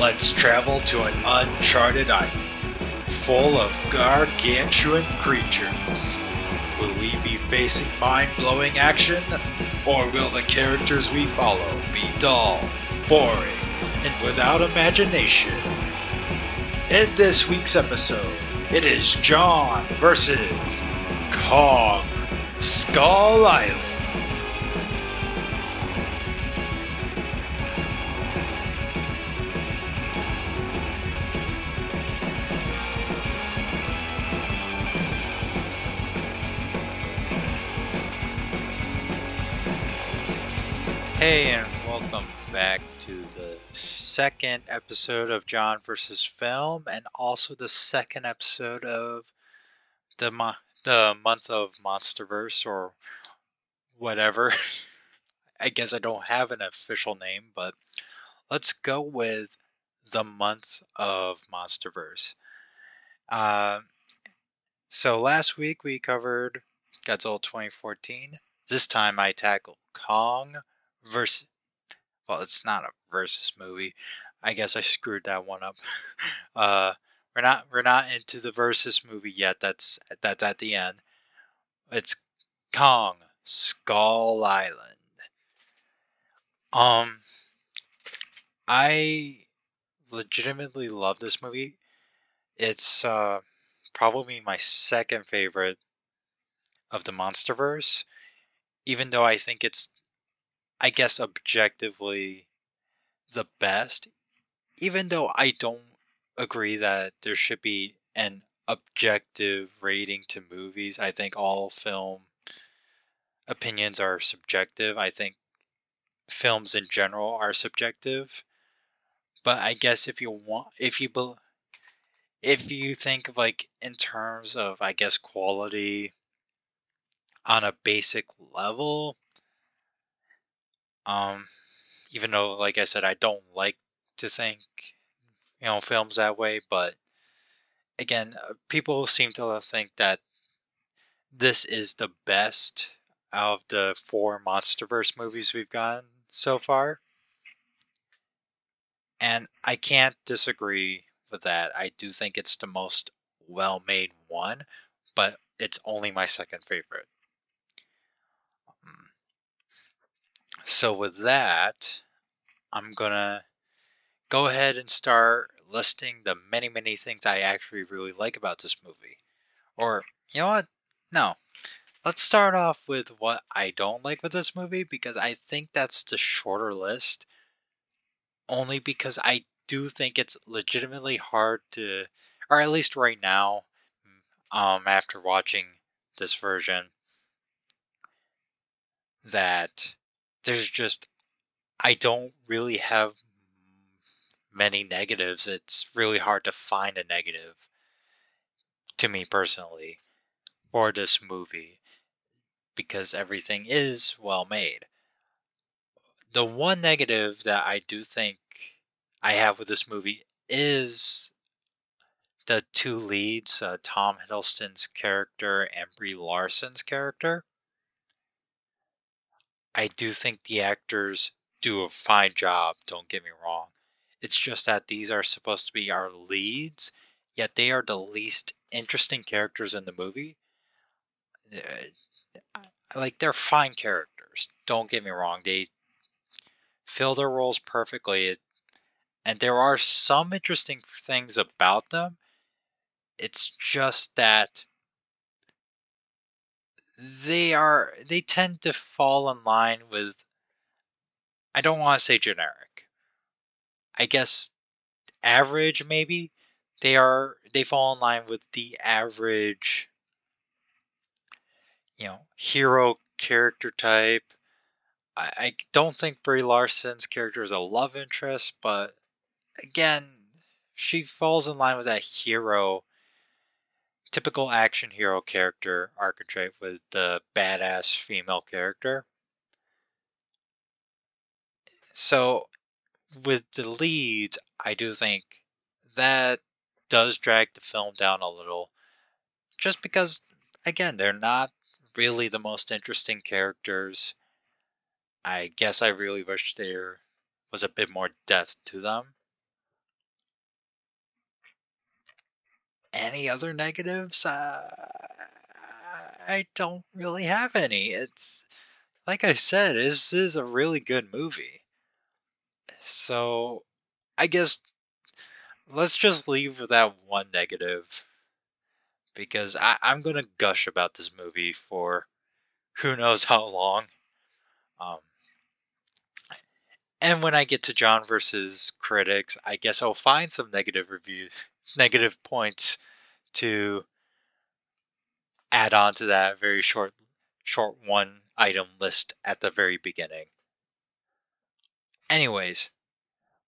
Let's travel to an uncharted island full of gargantuan creatures. Will we be facing mind blowing action? Or will the characters we follow be dull, boring, and without imagination? In this week's episode, it is John versus Kong Skull Island. Hey, and welcome back to the second episode of John versus Film, and also the second episode of the mo- the month of MonsterVerse or whatever. I guess I don't have an official name, but let's go with the month of MonsterVerse. Uh, so last week we covered Godzilla 2014. This time I tackle Kong versus. Well, it's not a versus movie. I guess I screwed that one up. uh, we're not we're not into the versus movie yet. That's that's at the end. It's Kong Skull Island. Um, I legitimately love this movie. It's uh, probably my second favorite of the MonsterVerse, even though I think it's I guess objectively the best, even though I don't agree that there should be an objective rating to movies. I think all film opinions are subjective. I think films in general are subjective. But I guess if you want if you if you think of like in terms of I guess quality on a basic level, um, even though, like I said, I don't like to think, you know, films that way, but again, uh, people seem to think that this is the best out of the four MonsterVerse movies we've gotten so far. And I can't disagree with that. I do think it's the most well made one, but it's only my second favorite. So with that, I'm gonna go ahead and start listing the many, many things I actually really like about this movie. Or, you know what? No. Let's start off with what I don't like with this movie because I think that's the shorter list. Only because I do think it's legitimately hard to, or at least right now, um, after watching this version, that there's just I don't really have many negatives. It's really hard to find a negative to me personally for this movie because everything is well made. The one negative that I do think I have with this movie is the two leads, uh, Tom Hiddleston's character and Brie Larson's character. I do think the actors do a fine job, don't get me wrong. It's just that these are supposed to be our leads, yet they are the least interesting characters in the movie. Uh, like, they're fine characters, don't get me wrong. They fill their roles perfectly, and there are some interesting things about them. It's just that they are they tend to fall in line with I don't want to say generic. I guess average maybe. They are they fall in line with the average you know, hero character type. I, I don't think Brie Larson's character is a love interest, but again, she falls in line with that hero typical action hero character archetype with the badass female character. So, with the leads, I do think that does drag the film down a little. Just because, again, they're not really the most interesting characters. I guess I really wish there was a bit more depth to them. Any other negatives, uh, I don't really have any. It's like I said, this is a really good movie. So I guess let's just leave that one negative because I, I'm gonna gush about this movie for who knows how long. Um, and when I get to John versus critics, I guess I'll find some negative reviews, negative points to add on to that very short, short one item list at the very beginning. Anyways,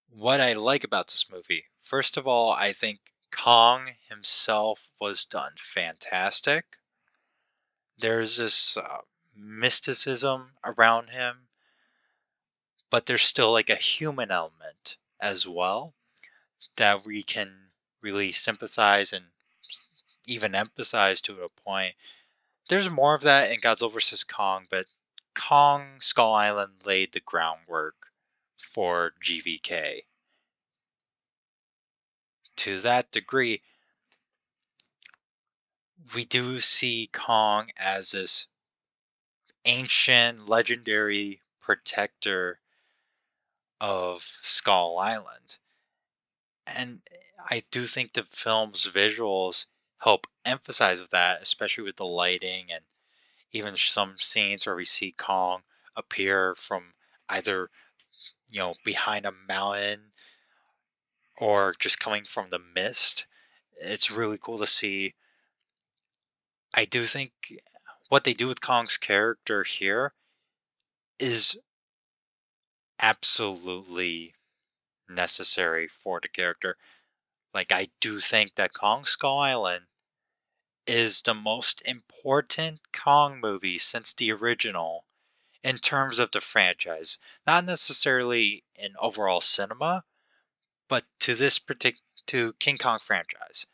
what I like about this movie, first of all, I think Kong himself was done fantastic. There's this uh, mysticism around him, but there's still like a human element as well that we can really sympathize and even emphasize to a point. There's more of that in Godzilla vs. Kong, but Kong Skull Island laid the groundwork for GVK. To that degree, we do see Kong as this ancient, legendary protector of Skull Island. And I do think the film's visuals help emphasize that, especially with the lighting and even some scenes where we see Kong appear from either you know behind a mountain or just coming from the mist. It's really cool to see. I do think what they do with Kong's character here is absolutely necessary for the character. Like, I do think that Kong Skull Island is the most important Kong movie since the original in terms of the franchise. Not necessarily in overall cinema, but to this particular to King Kong franchise.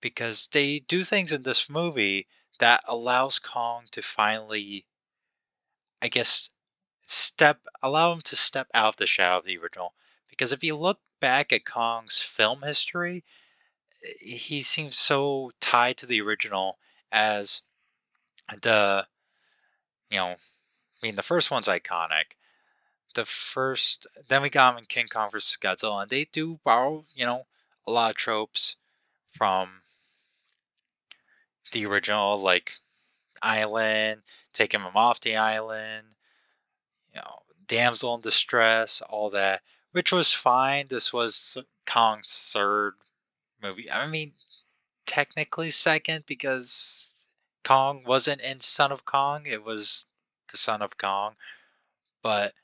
Because they do things in this movie that allows Kong to finally I guess step allow him to step out of the shadow of the original. Because if you look back at Kong's film history, eh, he seems so tied to the original as the you know, I mean the first one's iconic. The first then we got him in King Kong vs. Godzilla, and they do borrow, you know, a lot of tropes from the original, like island, taking him off the island, you know, damsel in distress, all that, which was fine. This was Kong's third movie. I mean, technically second because Kong wasn't in Son of Kong. It was the Son of Kong. But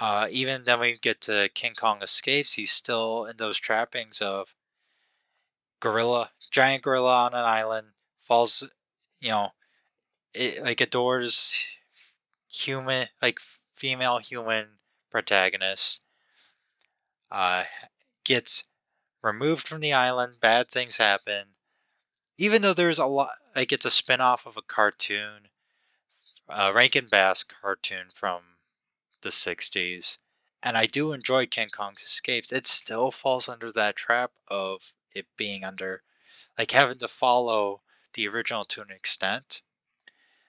uh, even then we get to King Kong escapes, he's still in those trappings of gorilla, giant gorilla on an island, falls, you know, it like adores human, like female human protagonist, uh, gets removed from the island, bad things happen. Even though there's a lot, like it's a spin off of a cartoon, a Rankin Bass cartoon from the 60s. And I do enjoy King Kong's escapes. It still falls under that trap of it being under, like having to follow the original to an extent.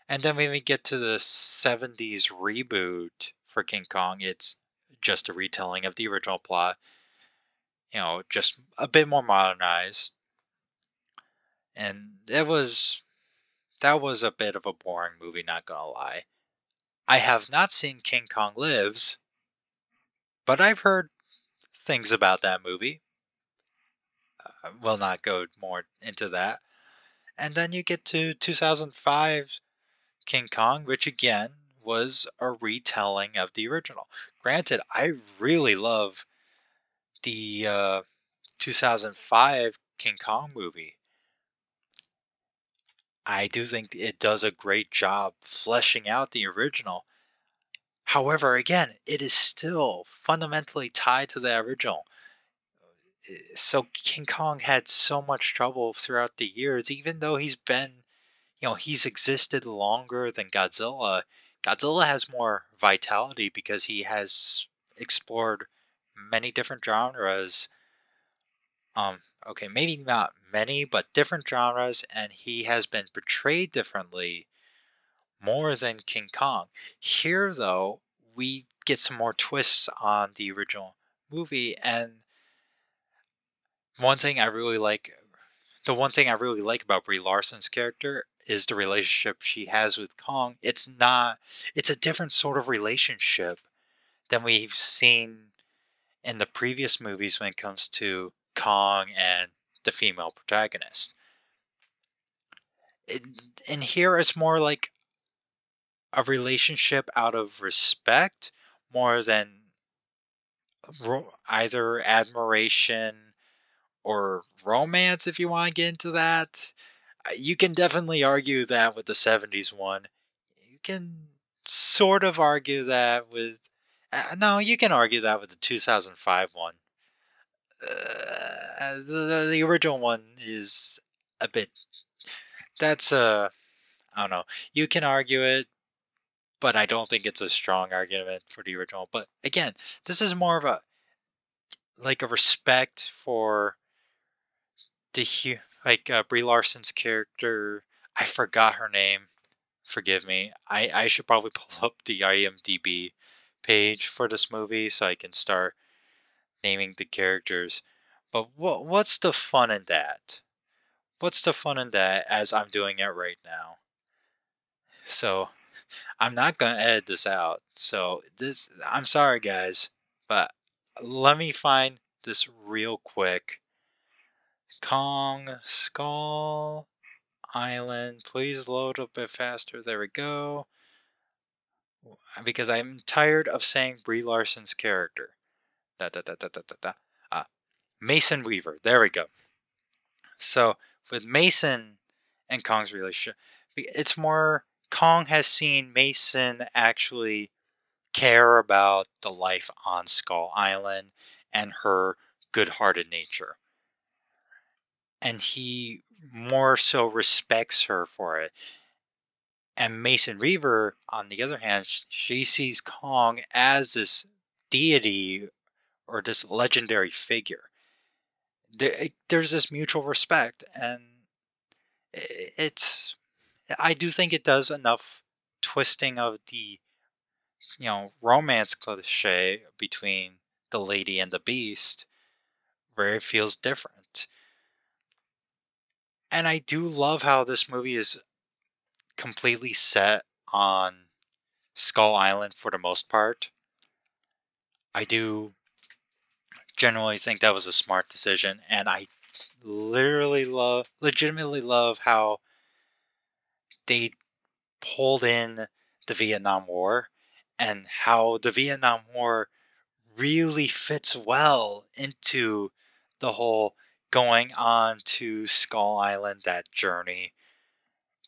And then when we get to the 70s reboot for King Kong, it's just a retelling of the original plot. You know, just a bit more modernized. And it was that was a bit of a boring movie, not gonna lie. I have not seen King Kong Lives, but I've heard things about that movie. Uh, I will not go more into that. And then you get to 2005 King Kong, which again was a retelling of the original. Granted, I really love the uh, 2005 King Kong movie. I do think it does a great job fleshing out the original. However, again, it is still fundamentally tied to the original. So King Kong had so much trouble throughout the years, even though he's been, you know, he's existed longer than Godzilla. Godzilla has more vitality because he has explored many different genres um, okay, maybe not many, but different genres, and he has been portrayed differently more than King Kong. Here, though, we get some more twists on the original movie, and one thing I really like, the one thing I really like about Brie Larson's character is the relationship she has with Kong. It's not, it's a different sort of relationship than we've seen in the previous movies when it comes to Kong and the female protagonist. and here it's more like a relationship out of respect more than either admiration or romance if you want to get into that. You can definitely argue that with the 70s one. You can sort of argue that with. Uh, no, you can argue that with the 2005 one. Uh, the, the original one is a bit. That's a. I don't know. You can argue it, but I don't think it's a strong argument for the original. But again, this is more of a like a respect for the like uh, Brie Larson's character. I forgot her name. Forgive me. I I should probably pull up the IMDb page for this movie so I can start naming the characters. But what what's the fun in that? What's the fun in that as I'm doing it right now? So I'm not gonna edit this out. So this I'm sorry guys, but let me find this real quick. Kong Skull Island. Please load a bit faster. There we go. Because I'm tired of saying Brie Larson's character. Da, da, da, da, da, da, da. Ah, Mason Weaver. There we go. So with Mason and Kong's relationship, it's more Kong has seen Mason actually care about the life on Skull Island and her good hearted nature. And he more so respects her for it. And Mason Weaver, on the other hand, she sees Kong as this deity or this legendary figure. There's this mutual respect, and it's I do think it does enough twisting of the you know romance cliche between the lady and the beast where it feels different. And I do love how this movie is completely set on Skull Island for the most part. I do generally think that was a smart decision and I literally love legitimately love how they pulled in the Vietnam War and how the Vietnam War really fits well into the whole going on to Skull Island, that journey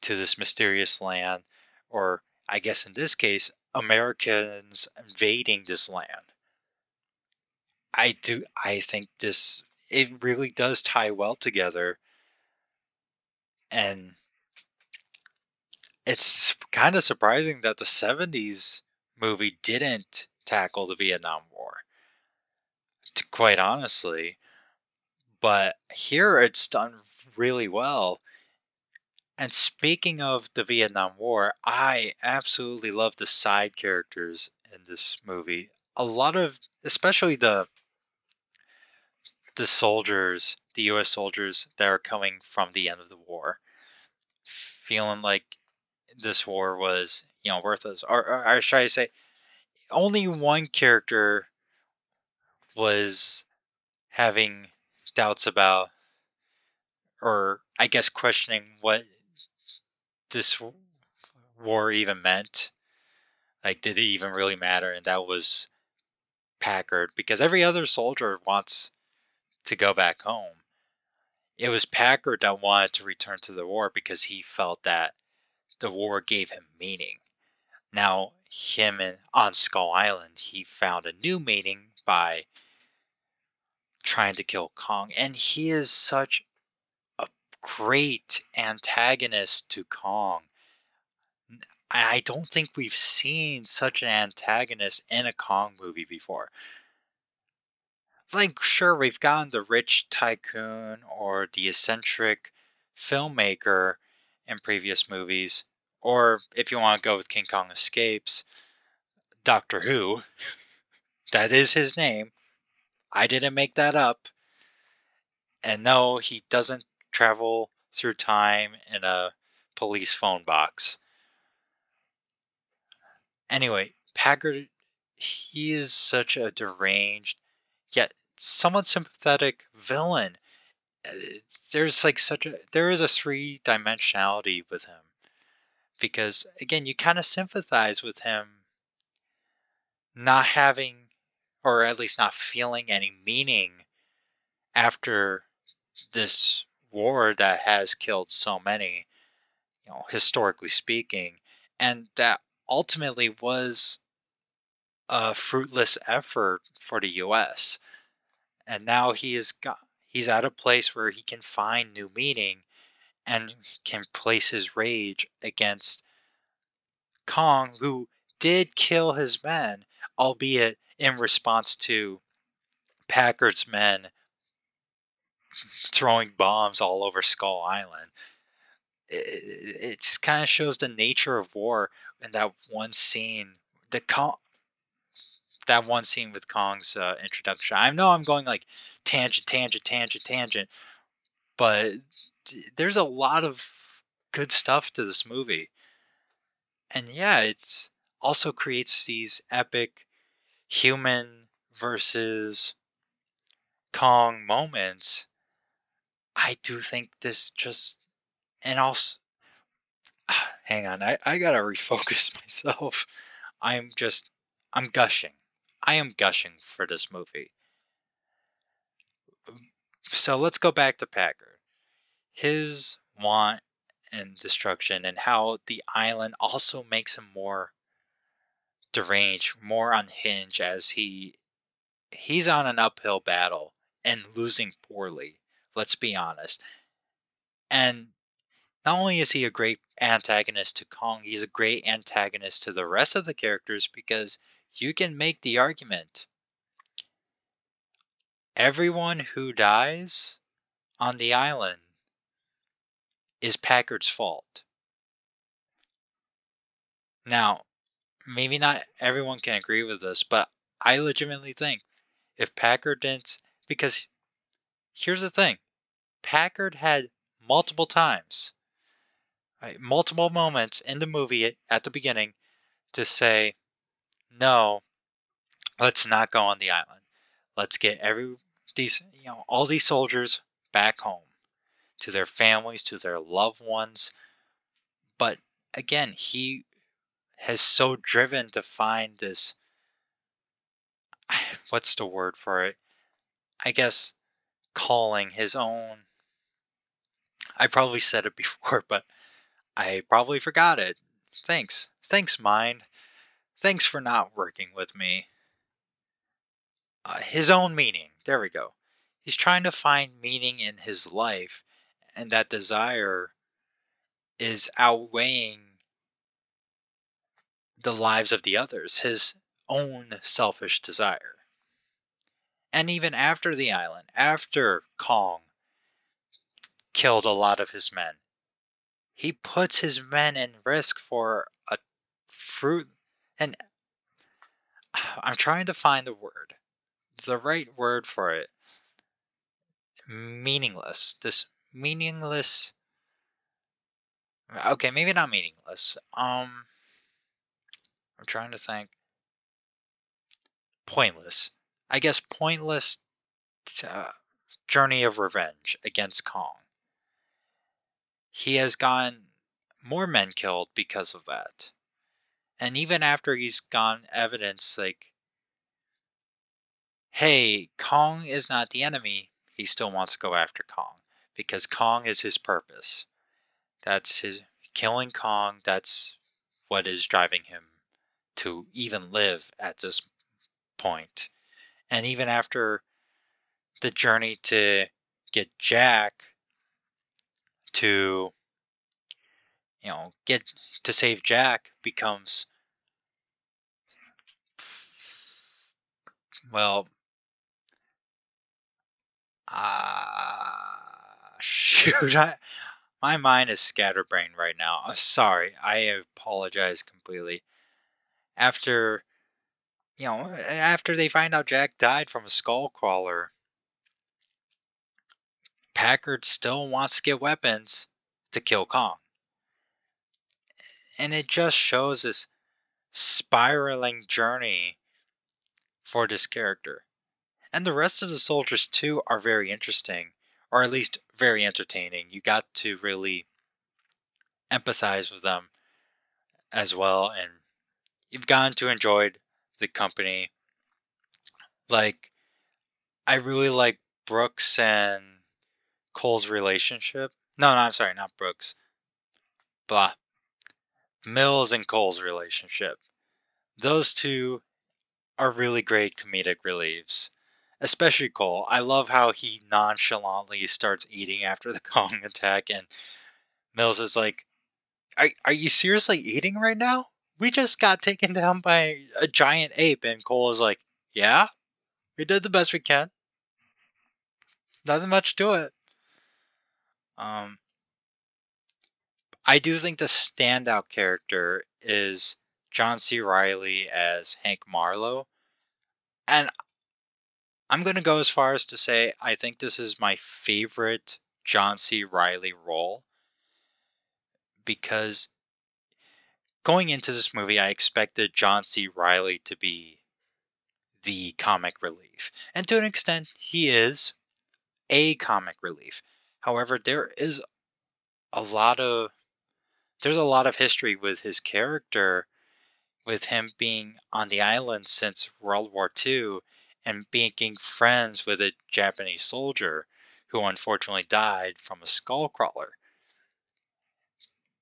to this mysterious land, or I guess in this case, Americans invading this land. I do I think this it really does tie well together and it's kind of surprising that the 70s movie didn't tackle the Vietnam War. To, Quite honestly, but here it's done really well. And speaking of the Vietnam War, I absolutely love the side characters in this movie. A lot of, especially the the soldiers, the U.S. soldiers that are coming from the end of the war, feeling like this war was, you know, worthless. Or, or, or should I say, only one character was having doubts about, or I guess questioning what this war even meant. Like, did it even really matter? And that was Packard, because every other soldier wants to go back home. It was Packard that wanted to return to the war because he felt that the war gave him meaning. Now, him on Skull Island, he found a new meaning by trying to kill Kong, and he is such a great antagonist to Kong. I don't think we've seen such an antagonist in a Kong movie before. like sure we've gotten the rich tycoon or the eccentric filmmaker in previous movies or if you want to go with king kong escapes doctor who that is his name i didn't make that up. And no he doesn't travel through time in a police phone box. Anyway packard he is such a deranged yet somewhat sympathetic villain. Uh, there's like such a there is a three dimensionality with him. Because again you kind of sympathize with him not having or at least not feeling any meaning after this war that has killed so many you know historically speaking and that ultimately was a fruitless effort for the US and now he is got he's at a place where he can find new meaning and can place his rage against Kong, who did kill his men, albeit in response to Packard's men throwing bombs all over Skull Island. It, it just kind of shows the nature of war in that one scene. The Kong, that one scene with Kong's uh, introduction. I know I'm going like tangent, tangent, tangent, tangent, but there's a lot of good stuff to this movie. And yeah, it's also creates these epic human versus Kong moments. I do think this just and also ah, hang on, I, I gotta refocus myself. I'm just I'm gushing. I am gushing for this movie. Um, so let's go back to Packard. His want and destruction, and how the island also makes him more deranged, more unhinged as he he's on an uphill battle and losing poorly. Let's be honest. And not only is he a great antagonist to Kong, he's a great antagonist to the rest of the characters because you can make the argument everyone who dies on the island is Packard's fault. Now, maybe not everyone can agree with this, but I legitimately think if Packard didn't, because here's the thing Packard had multiple times, right, multiple moments in the movie at the beginning to say, no, let's not go on the island. Let's get every these you know all these soldiers back home to their families, to their loved ones. But again, he has so driven to find this what's the word for it? I guess calling his own I probably said it before, but I probably forgot it. Thanks. Thanks, mind. Thanks for not working with me. Uh, his own meaning. There we go. He's trying to find meaning in his life, and that desire is outweighing the lives of the others, his own selfish desire. And even after the island, after Kong killed a lot of his men, he puts his men in risk for a fruit and I'm trying to find the word, the right word for it. Meaningless. This meaningless. Okay, maybe not meaningless. Um, I'm trying to think. Pointless. I guess pointless uh, journey of revenge against Kong. He has gotten more men killed because of that. And even after he's gone evidence like, hey, Kong is not the enemy, he still wants to go after Kong because Kong is his purpose. That's his killing Kong. That's what is driving him to even live at this point. And even after the journey to get Jack to you know, get to save Jack becomes well Ah, shoot! I, my mind is scatterbrained right now. I'm sorry. I apologize completely. After, you know, after they find out Jack died from a skull crawler, Packard still wants to get weapons to kill Kong. And it just shows this spiraling journey for this character. And the rest of the soldiers, too, are very interesting, or at least very entertaining. You got to really empathize with them as well, and you've gotten to enjoy the company. Like, I really like Brooks and Cole's relationship. No, no, I'm sorry, not Brooks. Blah. Mills and Cole's relationship. Those two are really great comedic reliefs. Especially Cole. I love how he nonchalantly starts eating after the Kong attack, and Mills is like, Are, are you seriously eating right now? We just got taken down by a giant ape, and Cole is like, Yeah, we did the best we can. Nothing much to it. Um, I do think the standout character is John C. Reilly as Hank Marlowe. And I'm going to go as far as to say I think this is my favorite John C. Reilly role because going into this movie, I expected John C. Reilly to be the comic relief. And to an extent, he is a comic relief. However, there is a lot of there's a lot of history with his character with him being on the island since World War II and being friends with a Japanese soldier who unfortunately died from a skull crawler.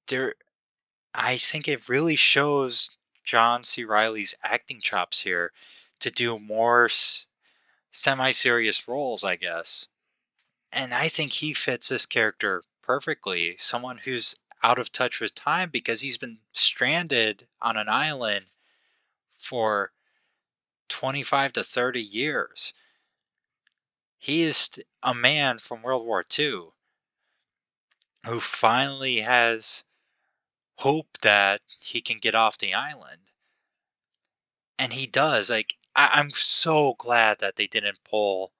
There I think it really shows John C. Reilly's acting chops here to do more s- semi-serious roles, I guess. And I think he fits this character perfectly. Someone who's out of touch with time because he's been stranded on an island for 25 to 30 years. He is a man from World War II who finally has hope that he can get off the island. And he does. Like, I- I'm so glad that they didn't pull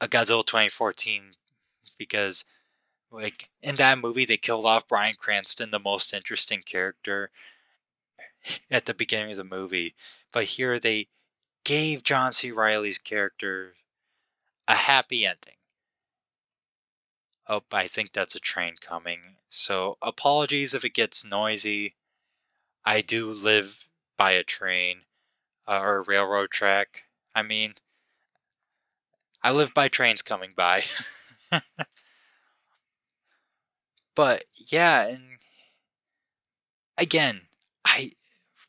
a Godzilla 2014 because like in that movie they killed off Bryan Cranston, the most interesting character eh, at the beginning of the movie. But here they gave John C. Reilly's character a happy ending. Oh, I think that's a train coming. So apologies if it gets noisy. I do live by a train uh, or a railroad track. I mean, I live by trains coming by. but yeah, and again, I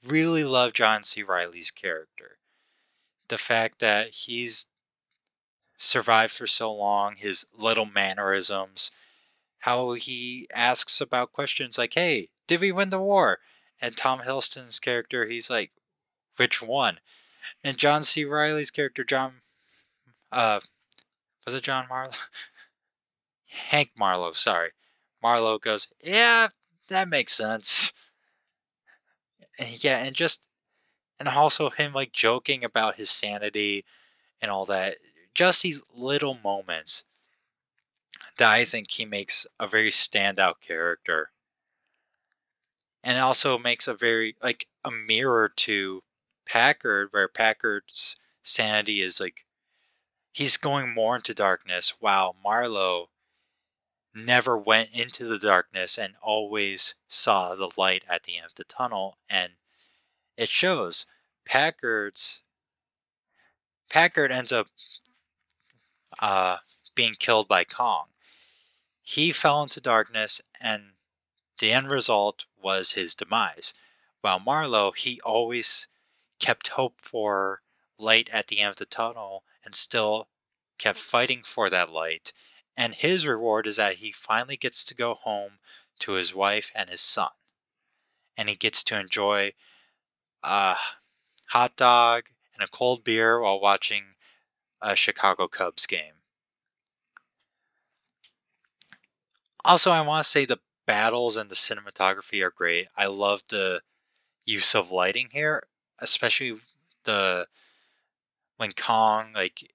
really love John C. Reilly's character. The fact that he's survived for so long, his little mannerisms, how he asks about questions like, hey, did we win the war? And Tom Hiddleston's character, he's like, which one? And John C. Reilly's character, John, uh, was it John Marlowe? Hank Marlowe, sorry. Marlowe goes, yeah, that makes sense. And yeah, and just, and also him like joking about his sanity and all that. Just these little moments that I think he makes a very standout character. And also makes a very, like, a mirror to Packard, where Packard's sanity is like, he's going more into darkness, while Marlowe never went into the darkness and always saw the light at the end of the tunnel. And it shows Packard's. Packard ends up uh, being killed by Kong. He fell into darkness, and the end result was his demise. While Marlowe, he always kept hope for light at the end of the tunnel and still kept fighting for that light. And his reward is that he finally gets to go home to his wife and his son. And he gets to enjoy a hot dog and a cold beer while watching a Chicago Cubs game. Also, I want to say the battles and the cinematography are great. I love the use of lighting here, especially the when Kong like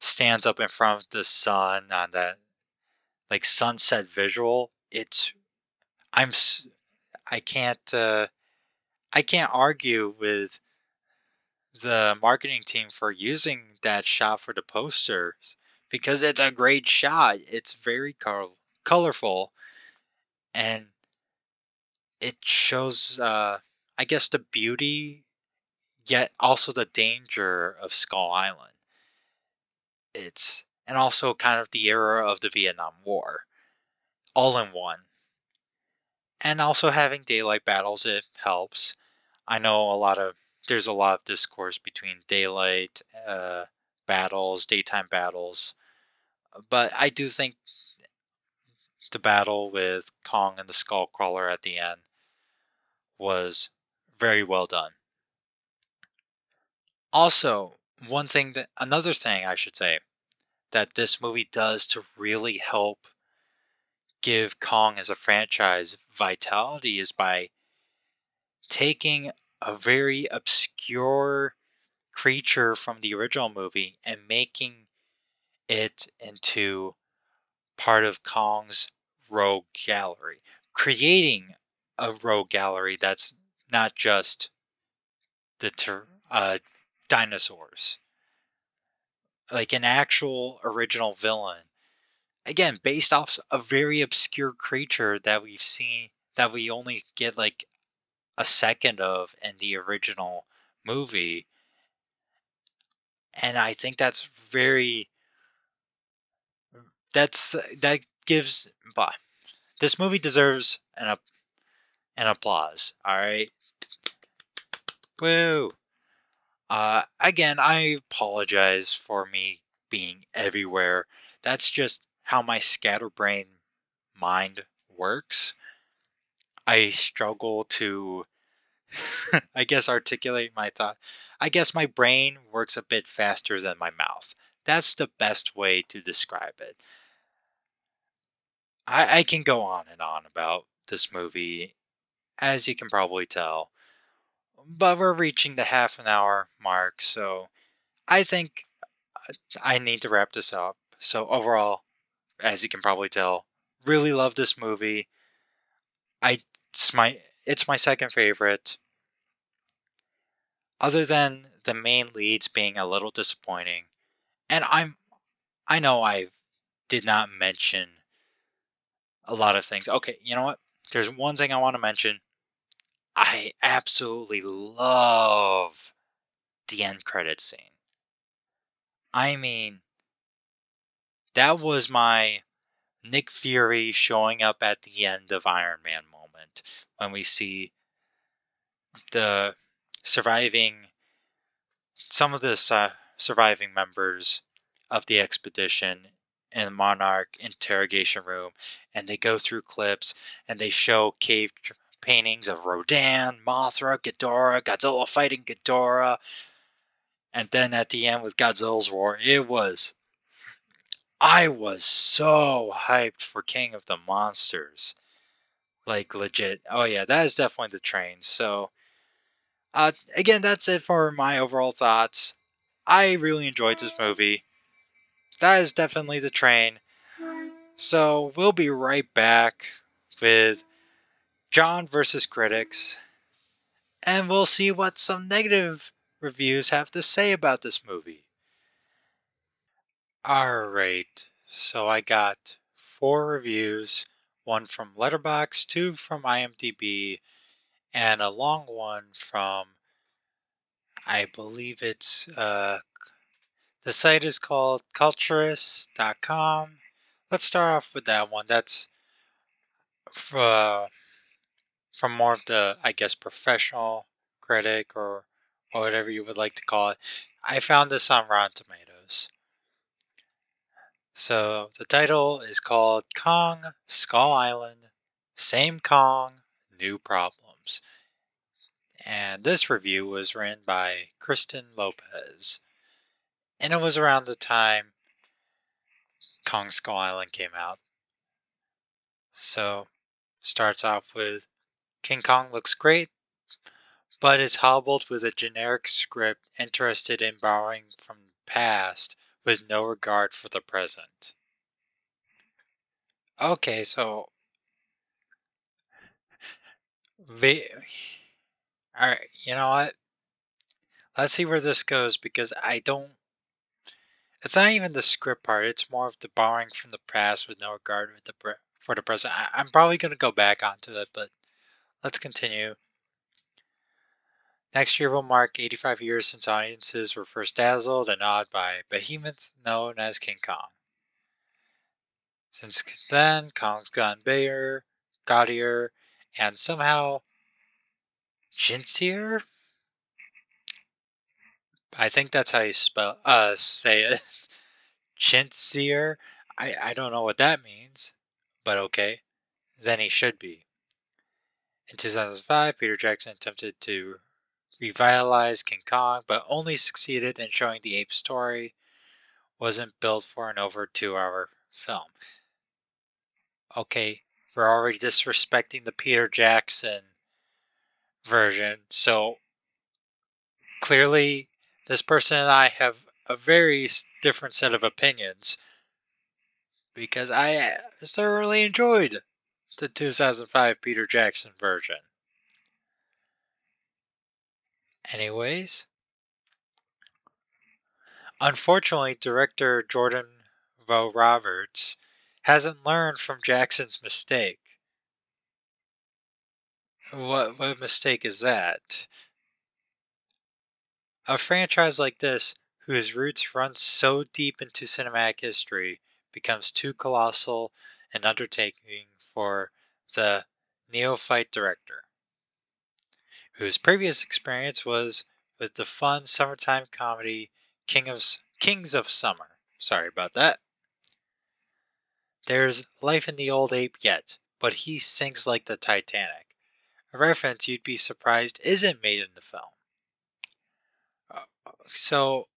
stands up in front of the sun on that like sunset visual. It's I'm I can't uh, I can't argue with the marketing team for using that shot for the posters because it's a great shot. It's very color- colorful and it shows uh, I guess the beauty yet also the danger of Skull Island. It's and also kind of the era of the Vietnam War all in one. And also having daylight battles it helps. I know a lot of there's a lot of discourse between daylight uh, battles, daytime battles, but I do think the battle with Kong and the Skullcrawler at the end was very well done. Also, one thing that another thing I should say that this movie does to really help give Kong as a franchise vitality is by taking a very obscure creature from the original movie and making it into part of Kong's rogue gallery, creating a rogue gallery that's not just the ter- uh, dinosaurs, like an actual original villain. Again, based off a very obscure creature that we've seen that we only get like a second of in the original movie. And I think that's very that's that gives bah, this movie deserves an an applause. All right. Woo. Uh, again, I apologize for me being everywhere. That's just how my scatterbrain mind works. I struggle to, I guess, articulate my thought. I guess my brain works a bit faster than my mouth. That's the best way to describe it. I, I can go on and on about this movie, as you can probably tell. But we're reaching the half an hour mark, so I think uh, I need to wrap this up. So, overall, as you can probably tell, really love this movie. I it's my it's my second favorite. Other than the main leads being a little disappointing, and I'm I know I did not mention a lot of things. Okay, you know what? There's one thing I want to mention. I absolutely love the end credit scene. I mean, that was my Nick Fury showing up at the end of Iron Man moment when we see the surviving some of the uh, surviving members of the expedition in the Monarch interrogation room, and they go through clips and they show cave paintings of Rodan, Mothra, Ghidorah, Godzilla fighting Ghidorah, and then at the end with Godzilla's roar, it was I was so hyped for King of the Monsters. Like legit. Oh yeah, that is definitely the train. So uh again, that's it for my overall thoughts. I really enjoyed this movie. That is definitely the train. So we'll be right back with John versus critics. And we'll see what some negative reviews have to say about this movie. Alright, so I got four reviews one from Letterboxd, two from IMDb, and a long one from, I believe it's, uh, the site is called culturess.com. Let's start off with that one. That's uh, from more of the, I guess, professional critic or, or whatever you would like to call it. I found this on Rotten Tomatoes. So the title is called Kong Skull Island Same Kong, New Problems. And this review was written by Kristen Lopez. And it was around the time Kong Skull Island came out. So, starts off with King Kong looks great, but is hobbled with a generic script interested in borrowing from the past with no regard for the present. Okay, so. we, Alright, you know what? Let's see where this goes because I don't. It's not even the script part. It's more of the borrowing from the past with no regard with the for the present. I, I'm probably going to go back onto it, but let's continue. Next year will mark 85 years since audiences were first dazzled and awed by behemoths known as King Kong. Since then, Kong's gotten bigger, gaudier, and somehow chintzier. I think that's how you spell uh say it. chintzier. I I don't know what that means, but okay. Then he should be. In 2005, Peter Jackson attempted to revitalize King Kong, but only succeeded in showing the ape story wasn't built for an over two hour film. Okay, we're already disrespecting the Peter Jackson version, so clearly this person and I have a very different set of opinions because I thoroughly enjoyed the 2005 Peter Jackson version. Anyways, unfortunately, director Jordan Vogt-Roberts hasn't learned from Jackson's mistake. What what mistake is that? A franchise like this, whose roots run so deep into cinematic history, becomes too colossal an undertaking for the neophyte director, whose previous experience was with the fun summertime comedy King of Kings of Summer. Sorry about that. There's life in the old ape yet, but he sinks like the Titanic. A reference you'd be surprised isn't made in the film. Uh, so,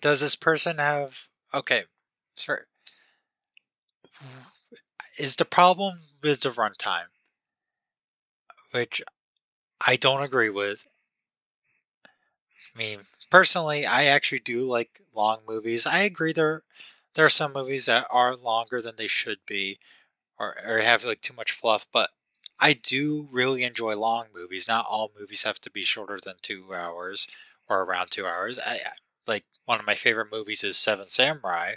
does this person have okay? Sure. Is the problem with the runtime, which I don't agree with. I mean, personally, I actually do like long movies. I agree there there are some movies that are longer than they should be, or, or have like too much fluff. But I do really enjoy long movies. Not all movies have to be shorter than two hours or around two hours. I like one of my favorite movies is Seven Samurai,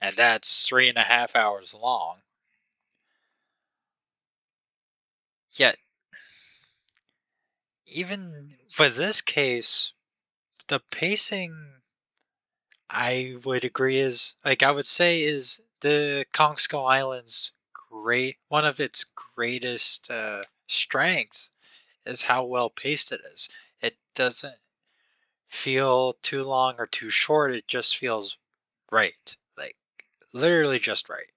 and that's three and a half hours long. Yet, even for this case, the pacing, I would agree is like I would say is the Kong Skull Island's great one of its greatest uh, strengths is how well paced it is. It doesn't feel too long or too short. It just feels right. Like literally just right.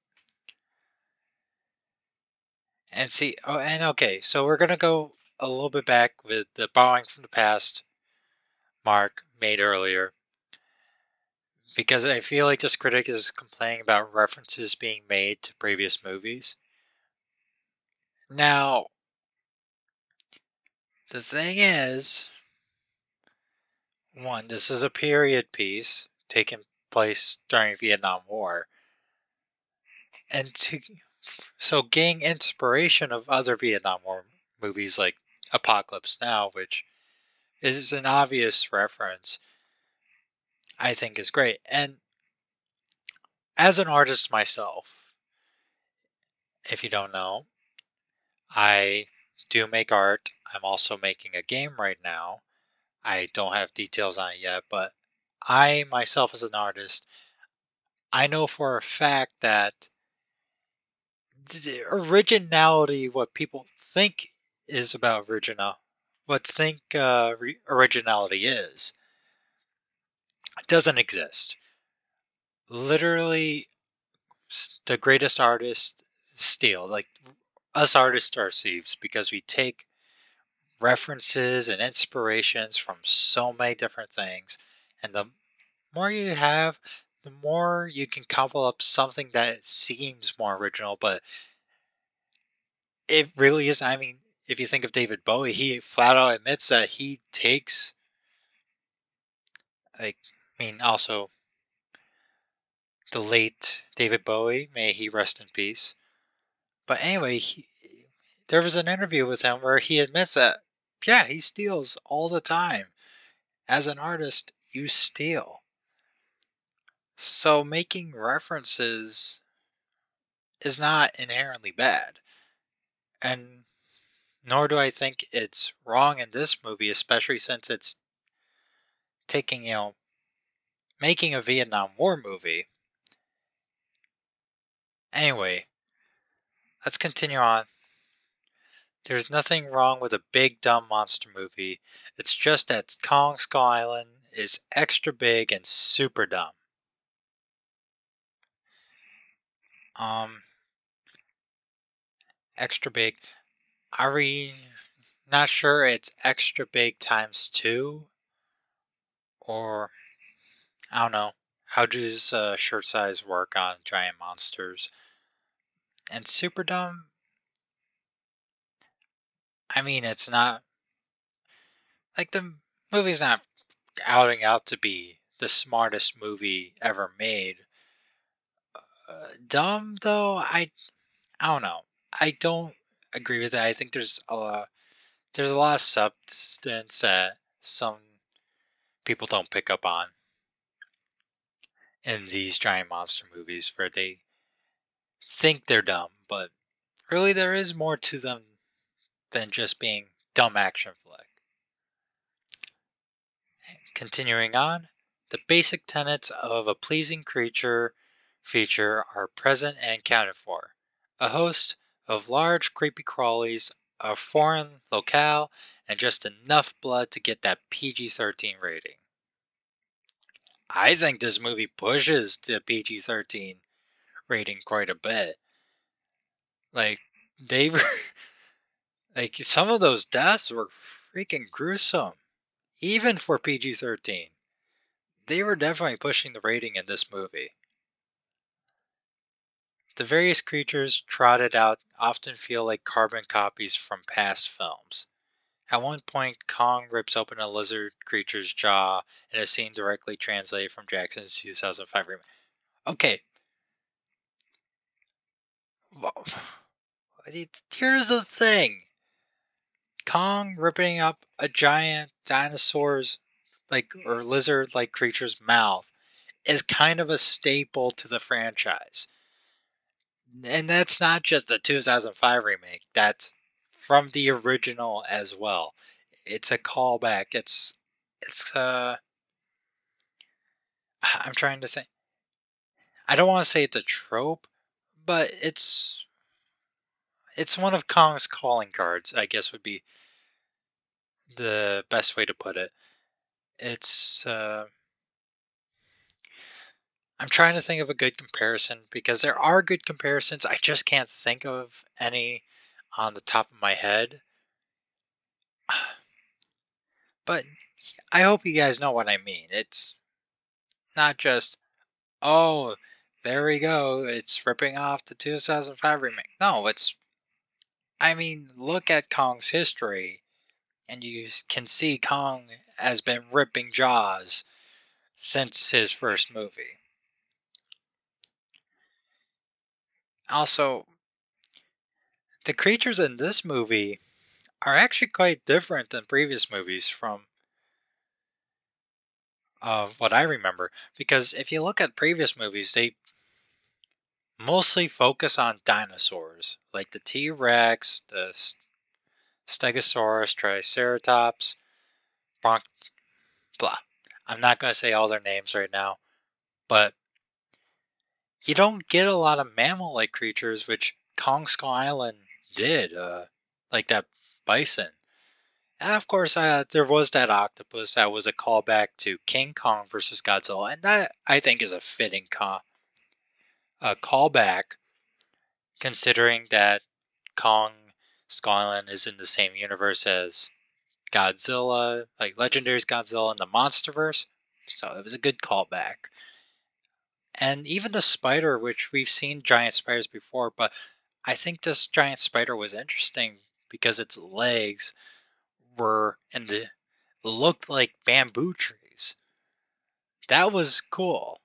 And see, oh, and okay, so we're gonna go a little bit back with the borrowing from the past mark made earlier. Because I feel like this critic is complaining about references being made to previous movies. Now, the thing is, one, this is a period piece taking place during Vietnam War. And to so gain inspiration of other Vietnam War movies like Apocalypse Now, which is an obvious reference, I think is great. And as an artist myself, if you don't know, I do make art. I'm also making a game right now. I don't have details on it yet, but I myself as an artist, I know for a fact that the originality, what people think is about original, what think uh, re- originality is, doesn't exist. Literally, the greatest artists steal. Like us artists are thieves because we take references and inspirations from so many different things, and the more you have, the more you can cobble up something that seems more original, but it really is. I mean, if you think of David Bowie, he flat out admits that he takes, like, I mean, also the late David Bowie, may he rest in peace. But anyway, he, there was an interview with him where he admits that, yeah, he steals all the time. As an artist, you steal. So making references is not inherently bad. And nor do I think it's wrong in this movie, especially since it's taking, you know, making a Vietnam War movie. Anyway, let's continue on. There's nothing wrong with a big dumb monster movie. It's just that Kong Skull Island is extra big and super dumb. Um, extra big. Are we not sure it's extra big times two? Or, I don't know. How does uh, shirt size work on giant monsters? And super dumb? I mean, it's not. Like, the movie's not outing out to be the smartest movie ever made uh, dumb though. I I don't know. I don't agree with that. I think there's a lot, there's a lot of substance that some people don't pick up on in these giant monster movies where they think they're dumb, but really there is more to them than just being dumb action flick. Continuing on, the basic tenets of a pleasing creature feature are present and counted for. A host of large creepy crawlies, a foreign locale, and just enough blood to get that PG 13 rating. I think this movie pushes the PG 13 rating quite a bit. Like, they were. like, some of those deaths were freaking gruesome, even for PG 13. They were definitely pushing the rating in this movie. The various creatures trotted out often feel like carbon copies from past films. At one point, Kong rips open a lizard creature's jaw in a scene directly translated from Jackson's 2005 remake. Okay. Here's the thing Kong ripping up a giant dinosaur's, like, or lizard like creature's mouth is kind of a staple to the franchise and that's not just the 2005 remake. That's from the original as well. It's a callback. It's it's uh I'm trying to think. I don't want to say it's a trope, but it's it's one of Kong's calling cards, I guess would be the best way to put it. It's uh I'm trying to think of a good comparison because there are good comparisons. I just can't think of any on the top of my head. But I hope you guys know what I mean. It's not just, oh, there we go, it's ripping off the 2005 remake. No, it's, I mean, look at Kong's history, and you can see Kong has been ripping Jaws since his first movie. Also, the creatures in this movie are actually quite different than previous movies from uh, what I remember. Because if you look at previous movies, they mostly focus on dinosaurs, like the T Rex, the Stegosaurus, Triceratops, Bronch. Blah. I'm not going to say all their names right now, but you don't get a lot of mammal like creatures, which Kong Skull Island did, uh, like that bison. And of course, uh, there was that octopus that was a callback to King Kong versus Godzilla, and that I think is a fitting call, a callback, considering that Kong Skull Island is in the same universe as Godzilla, like Legendary's Godzilla in the MonsterVerse. So it was a good callback. And even the spider, which we've seen giant spiders before, but I think this giant spider was interesting because its legs were and looked like bamboo trees. That was cool.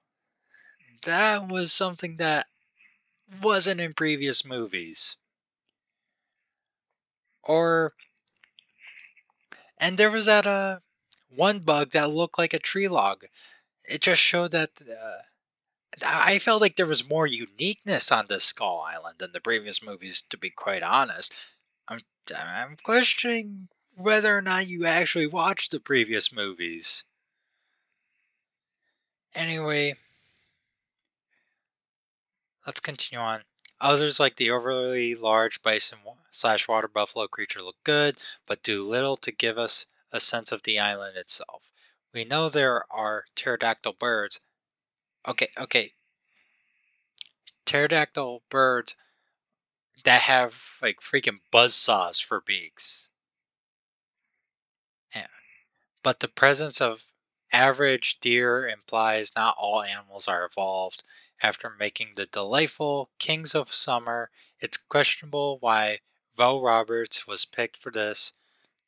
That was something that wasn't in previous movies. Or and there was that uh one bug that looked like a tree log. It just showed that uh, I felt like there was more uniqueness on this Skull Island than the previous movies. To be quite honest, I'm I'm questioning whether or not you actually watched the previous movies. Anyway, let's continue on. Others, like the overly large bison slash water buffalo creature, look good, but do little to give us a sense of the island itself. We know there are pterodactyl birds. Okay, okay. Pterodactyl birds that have like freaking buzz saws for beaks. Yeah. But the presence of average deer implies not all animals are evolved. After making the delightful Kings of Summer, it's questionable why Vogt-Roberts was picked for this.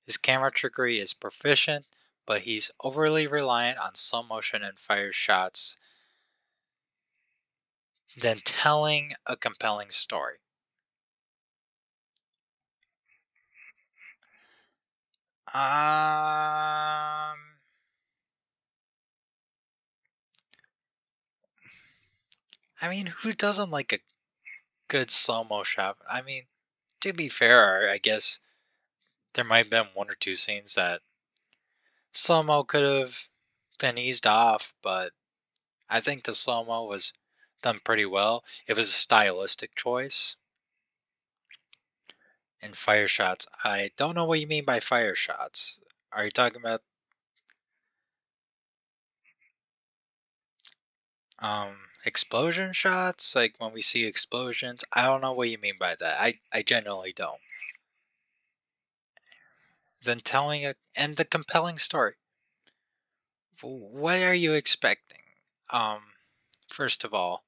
His camera trickery is proficient, but he's overly reliant on slow motion and fire shots than telling a compelling story. Um, I mean, who doesn't like a good slow mo shot? I mean, to be fair, I guess there might have been one or two scenes that slow mo could have been eased off, but I think the slow mo was done pretty well. It was a stylistic choice. And fire shots, I don't know what you mean by fire shots. Are you talking about um explosion shots like when we see explosions i don't know what you mean by that i i generally don't then telling a and the compelling story what are you expecting um first of all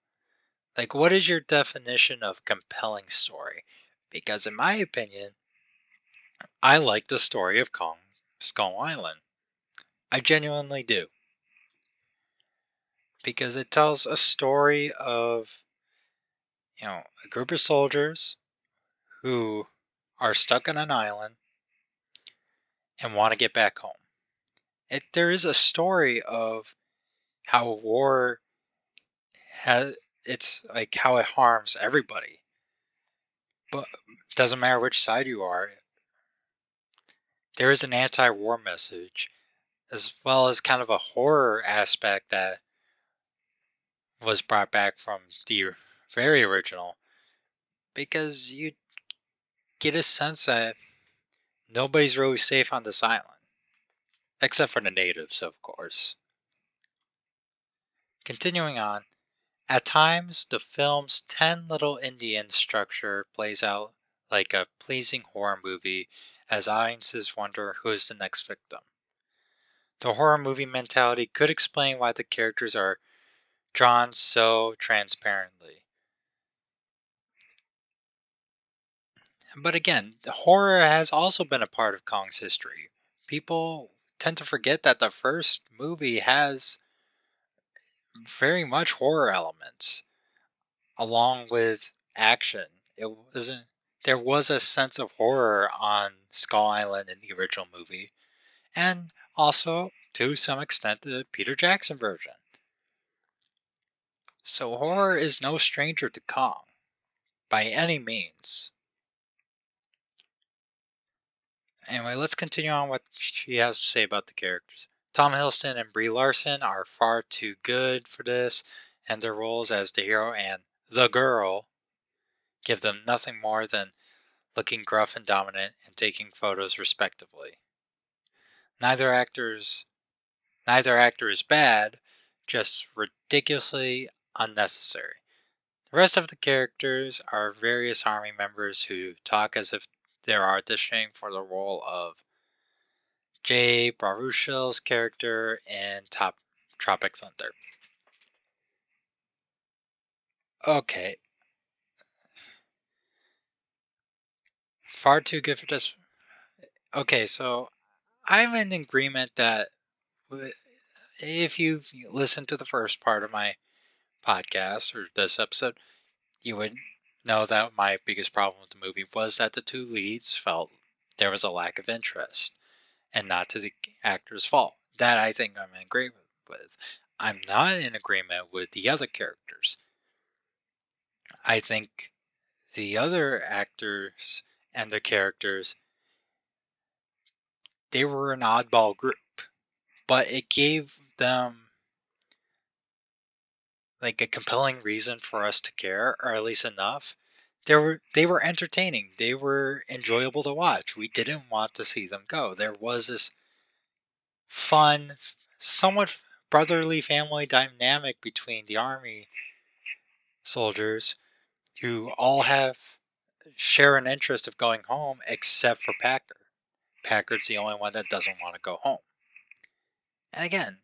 like what is your definition of compelling story? Because in my opinion i like the story of kong skull island. I genuinely do. Because it tells a story of you know a group of soldiers who are stuck on an island and want to get back home. It, there is a story of how war has it's like how it harms everybody. But doesn't matter which side you are. There is an anti-war message as well as kind of a horror aspect that was brought back from the very original because you get a sense that nobody's really safe on this island. Except for the natives, of course. Continuing on, at times the film's 10 Little Indians structure plays out like a pleasing horror movie as audiences wonder who is the next victim. The horror movie mentality could explain why the characters are drawn so transparently. But again, horror has also been a part of Kong's history. People tend to forget that the first movie has very much horror elements along with action. It wasn't there was a sense of horror on Skull Island in the original movie and also to some extent the Peter Jackson version. So horror is no stranger to Kong by any means. Anyway, let's continue on what she has to say about the characters. Tom Hiddleston and Brie Larson are far too good for this, and their roles as the hero and the girl give them nothing more than looking gruff and dominant and taking photos respectively. Neither actors neither actor is bad, just ridiculously unnecessary. The rest of the characters are various army members who talk as if they're auditioning for the role of Jay Baruchel's character in Top Tropic Thunder. Okay. Far too good for this. Okay, so I'm in agreement that if you've listened to the first part of my podcast or this episode, you would know that my biggest problem with the movie was that the two leads felt there was a lack of interest and not to the actor's fault. That I think I'm in agreement with. I'm not in agreement with the other characters. I think the other actors and their characters they were an oddball group, but it gave them like a compelling reason for us to care, or at least enough. They were they were entertaining. They were enjoyable to watch. We didn't want to see them go. There was this fun, somewhat brotherly family dynamic between the army soldiers who all have share an interest of going home except for Packer. Packard's the only one that doesn't want to go home. And again,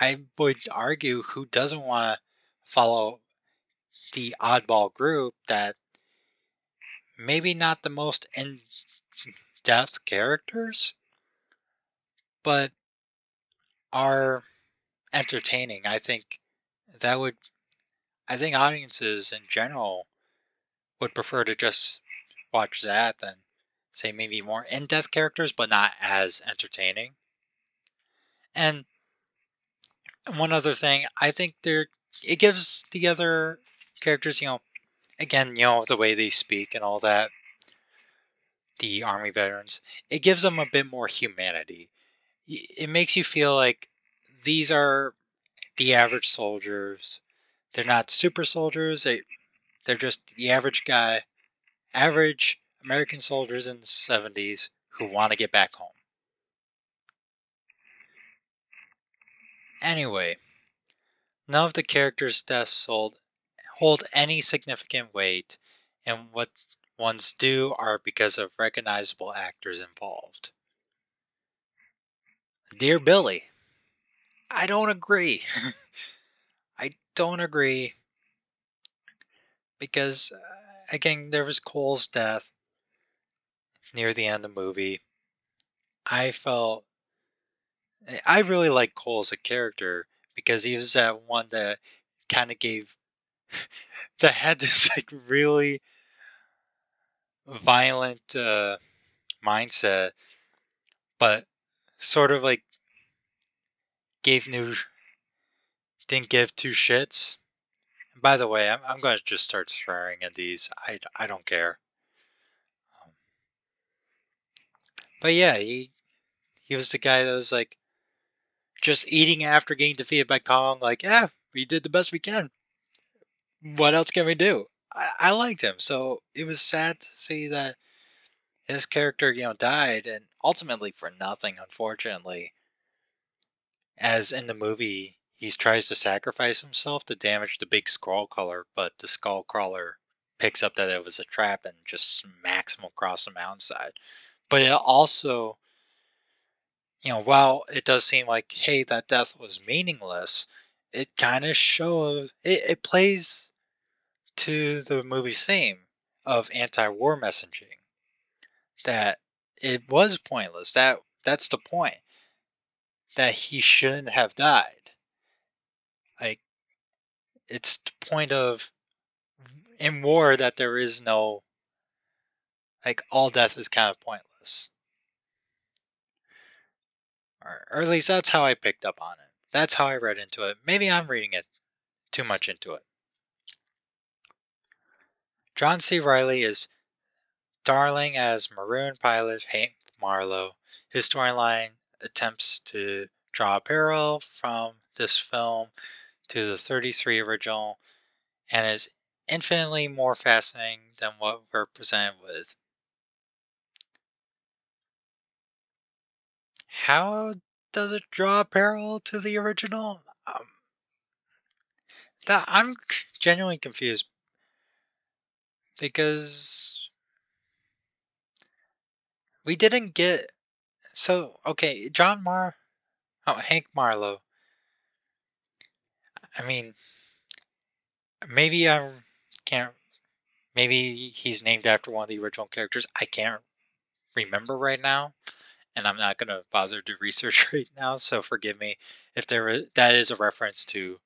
I would argue who doesn't want to follow the oddball group that maybe not the most in depth characters, but are entertaining. I think that would, I think audiences in general would prefer to just watch that than say maybe more in depth characters, but not as entertaining. And one other thing, I think there it gives the other characters, you know, again, you know, the way they speak and all that, the army veterans, it gives them a bit more humanity. It makes you feel like these are the average soldiers. They're not super soldiers. They they're just the average guy, average American soldiers in the 70s who want to get back home. Anyway, none of the characters' deaths hold, hold any significant weight, and what ones do are because of recognizable actors involved. Dear Billy, I don't agree. I don't agree because, uh, again, there was Cole's death near the end of the movie. I felt I really like Cole as a character because he was that one that kind of gave that had this like really violent uh, mindset, but sort of like gave new didn't give two shits. By the way, I'm I'm going to just start swearing in these. I I don't care. Um, but yeah, he he was the guy that was like just eating after getting defeated by Kong. Like, yeah, we did the best we can. What else can we do? I, I liked him, so it was sad to see that his character, you know, died, and ultimately for nothing, unfortunately. As in the movie, he tries to sacrifice himself to damage the big skull crawler, but the skull crawler picks up that it was a trap and just smacks him across the mountainside. But it also you know, while it does seem like, hey, that death was meaningless, it kind of shows, it, it plays to the movie's theme of anti-war messaging. That it was pointless. That that's the point. That he shouldn't have died. Like, it's the point of in war that there is no like all death is kind of pointless or, or at least that's how I picked up on it. That's how I read into it. Maybe I'm reading it too much into it. John C. Reilly is darling as maroon pilot Hank Marlowe. His storyline attempts to draw a parallel from this film to the 33 original and is infinitely more fascinating than what we're presented with. How does it draw a parallel to the original? Um, that I'm genuinely confused because we didn't get so okay. John Mar, oh Hank Marlowe. I mean, maybe I can't. Maybe he's named after one of the original characters. I can't remember right now, and I'm not gonna bother to research right now. So forgive me if there that is a reference to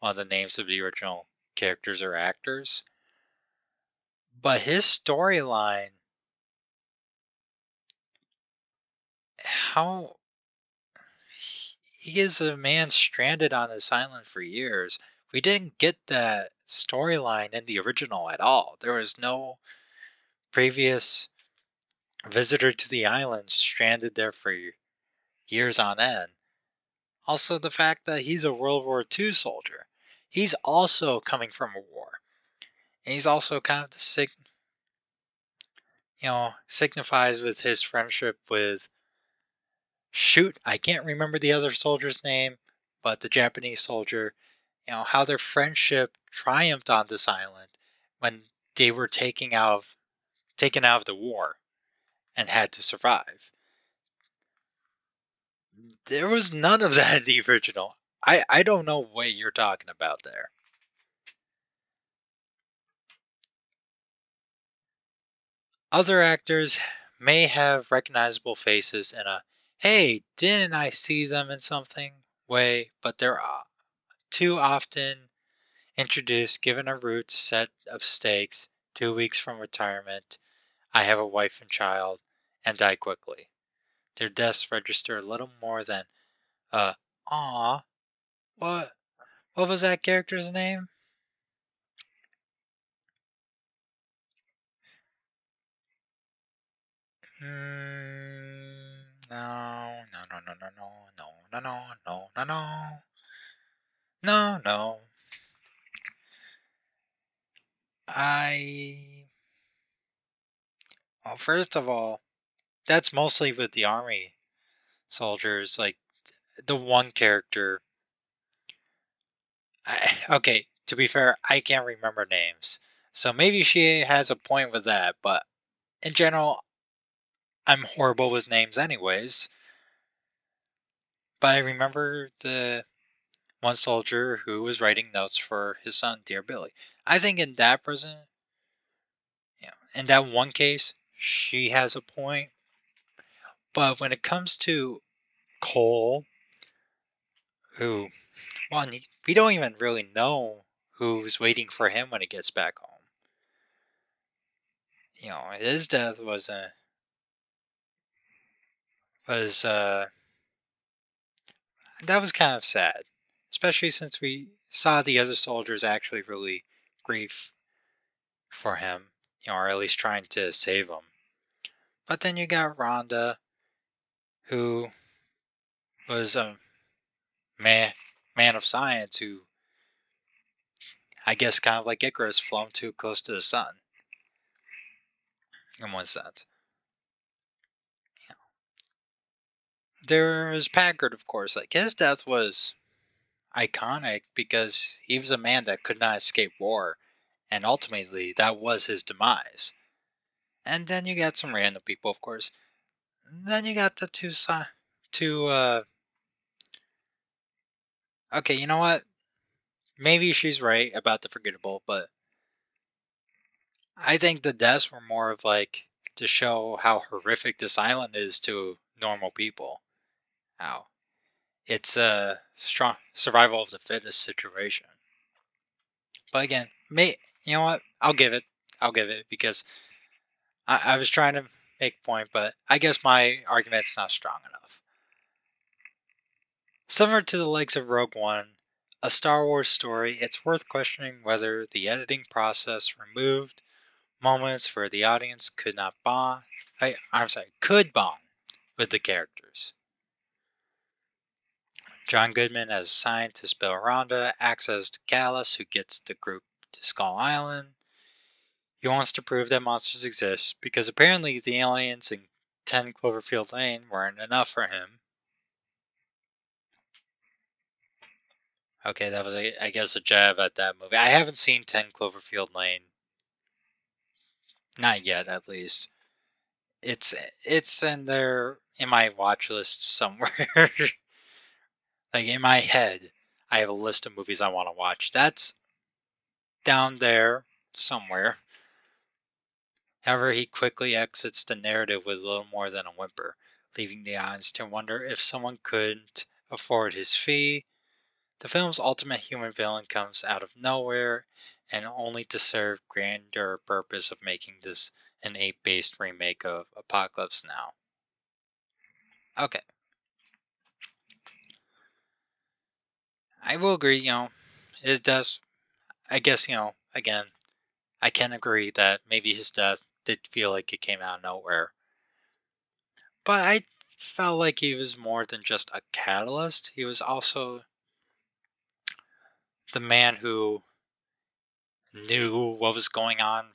one of the names of the original characters or actors. But his storyline, how he is a man stranded on this island for years. We didn't get that storyline in the original at all. There was no previous visitor to the island stranded there for years on end. Also, the fact that he's a World War II soldier. He's also coming from a war. And he's also kind of the sig- you know, signifies with his friendship with shoot, I can't remember the other soldier's name, but the Japanese soldier, you know, how their friendship triumphed on this island when they were taking out of, taken out of the war and had to survive. There was none of that in the original. I, I don't know what you're talking about there. Other actors may have recognizable faces in a hey, didn't I see them in something way, but they're too often introduced given a root set of stakes, two weeks from retirement, I have a wife and child, and die quickly. Their deaths register a little more than, uh, aw, what, what was that character's name? Mm, no, no, no, no, no, no, no, no, no, no, no, no. No, no. I. Well, first of all, that's mostly with the army soldiers. Like, the one character. I, okay, to be fair, I can't remember names. So maybe she has a point with that, but in general, I'm horrible with names, anyways. But I remember the one soldier who was writing notes for his son, Dear Billy. I think in that prison, know, in that one case, she has a point. But when it comes to Cole, who, well, we don't even really know who's waiting for him when he gets back home. You know, his death was a was uh that was kind of sad, especially since we saw the other soldiers actually really grieve for him, you know, or at least trying to save him. But then you got Randa, who was a man man of science who I guess kind of like Icarus flown too close to the sun. In one sense. There was Packard, of course. Like his death was iconic because he was a man that could not escape war, and ultimately that was his demise. And then you got some random people, of course. Then you got the two two uh Okay, you know what? Maybe she's right about the forgettable, but I think the deaths were more of like to show how horrific this island is to normal people. How it's a strong survival of the fittest situation. But again, me, you know what? I'll give it. I'll give it because I, I was trying to make a point, but I guess my argument's not strong enough. Similar to the likes of Rogue One, a Star Wars story, it's worth questioning whether the editing process removed moments where the audience could not bond. I, I'm sorry, could bond with the characters. John Goodman as scientist Bill Randa acts as the Kallus who gets the group to Skull Island. He wants to prove that monsters exist because apparently the aliens in 10 Cloverfield Lane weren't enough for him. Okay, that was, I guess, a jab at that movie. I haven't seen 10 Cloverfield Lane. Not yet, at least. It's it's in there in my watch list somewhere. like in my head, I have a list of movies I want to watch. That's down there somewhere. However, he quickly exits the narrative with little more than a whimper, leaving the audience to wonder if someone couldn't afford his fee. The film's ultimate human villain comes out of nowhere and only to serve grander purpose of making this an ape-based remake of Apocalypse Now. Okay. I will agree, you know, it does I guess, you know, again, I can agree that maybe his death did feel like it came out of nowhere. But I felt like he was more than just a catalyst. He was also the man who knew what was going on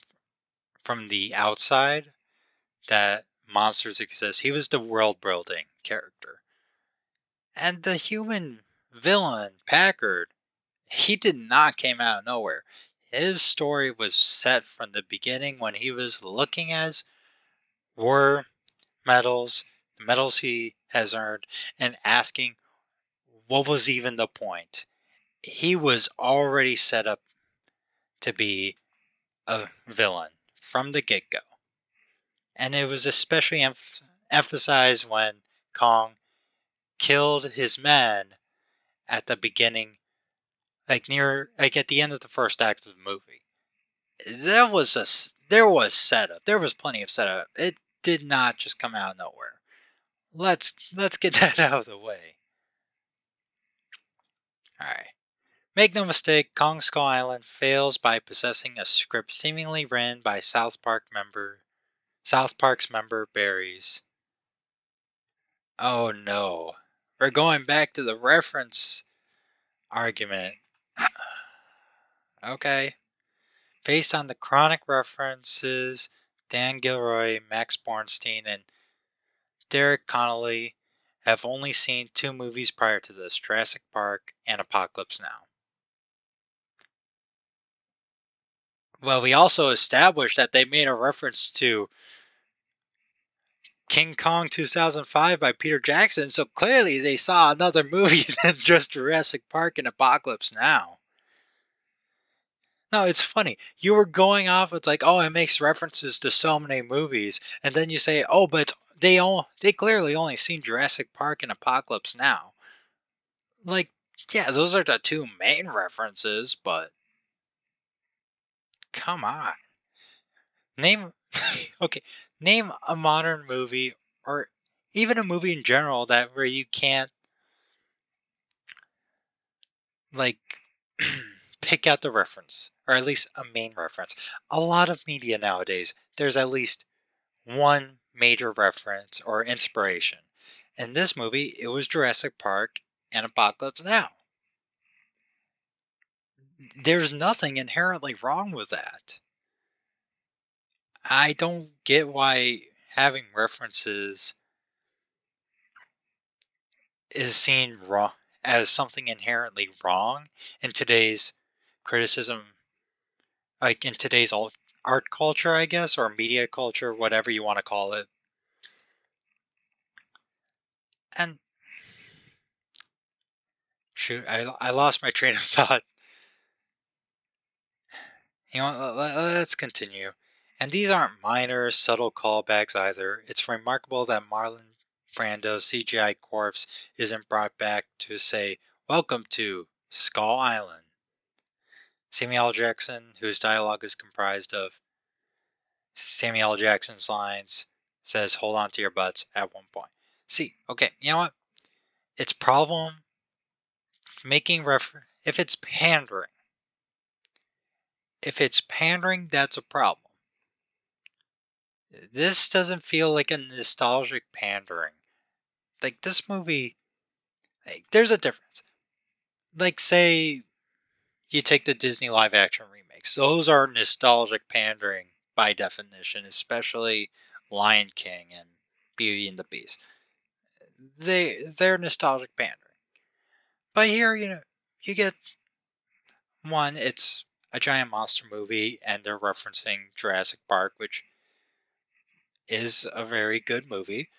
from the outside that monsters exist. He was the world building character. And the human villain, Packard, he did not came out of nowhere. His story was set from the beginning when he was looking at war medals, the medals he has earned, and asking what was even the point. He was already set up to be a villain from the get go. And it was especially emph- emphasized when Kong killed his men at the beginning like near like at the end of the first act of the movie. There was a there was setup. There was plenty of setup. It did not just come out of nowhere. Let's let's get that out of the way. All right. Make no mistake, Kong Skull Island fails by possessing a script seemingly written by South Park member South Park's member Berries. Oh no. We're going back to the reference argument. Okay. Based on the chronic references, Dan Gilroy, Max Borenstein, and Derek Connolly have only seen two movies prior to this Jurassic Park and Apocalypse Now. Well, we also established that they made a reference to King Kong 2005 by Peter Jackson, so clearly they saw another movie than just Jurassic Park and Apocalypse Now. No, it's funny. You were going off. It's like, oh, it makes references to so many movies, and then you say, oh, but they all they clearly only seen Jurassic Park and Apocalypse Now. Like, yeah, those are the two main references, but come on. Name okay, name a modern movie or even a movie in general that where you can't like pick out the reference, or at least a main reference. A lot of media nowadays, there's at least one major reference or inspiration. In this movie, it was Jurassic Park and Apocalypse Now. There's nothing inherently wrong with that. I don't get why having references is seen wrong as something inherently wrong in today's criticism, like in today's art culture, I guess, or media culture, whatever you want to call it. And shoot, I, I lost my train of thought. You know, let's continue. And these aren't minor, subtle callbacks either. It's remarkable that Marlon Brando's CGI corpse isn't brought back to say, Welcome to Skull Island. Samuel L. Jackson, whose dialogue is comprised of Samuel L. Jackson's lines, says, Hold on to your butts at one point. See, okay, you know what? It's problem making refer if it's pandering. If it's pandering, that's a problem. This doesn't feel like a nostalgic pandering. Like this movie, like, there's a difference. Like say you take the Disney live action remakes. Those are nostalgic pandering by definition, especially Lion King and Beauty and the Beast. They they're nostalgic pandering. But here, you know, you get one, it's a giant monster movie and they're referencing Jurassic Park, which is a very good movie,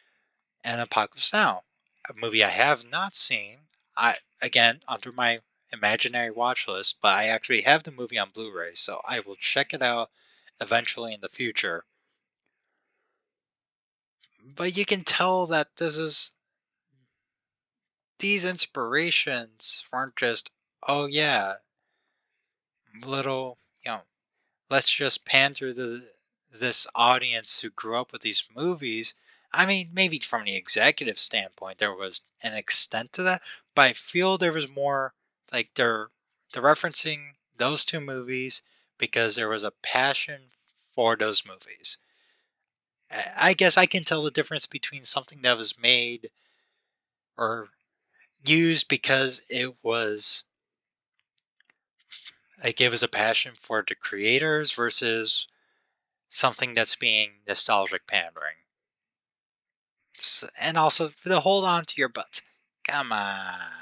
and Apocalypse Now, a movie I have not seen. I again under my imaginary watch list, but I actually have the movie on Blu ray, so I will check it out eventually in the future. But you can tell that this is. These inspirations weren't just, oh yeah, little, you know, let's just pan through the this audience who grew up with these movies. I mean, maybe from the executive standpoint, there was an extent to that, but I feel there was more like they're they're referencing those two movies because there was a passion for those movies. I guess I can tell the difference between something that was made or used because it was like it was a passion for the creators versus something that's being nostalgic pandering. So, and also the hold on to your butts. Come on.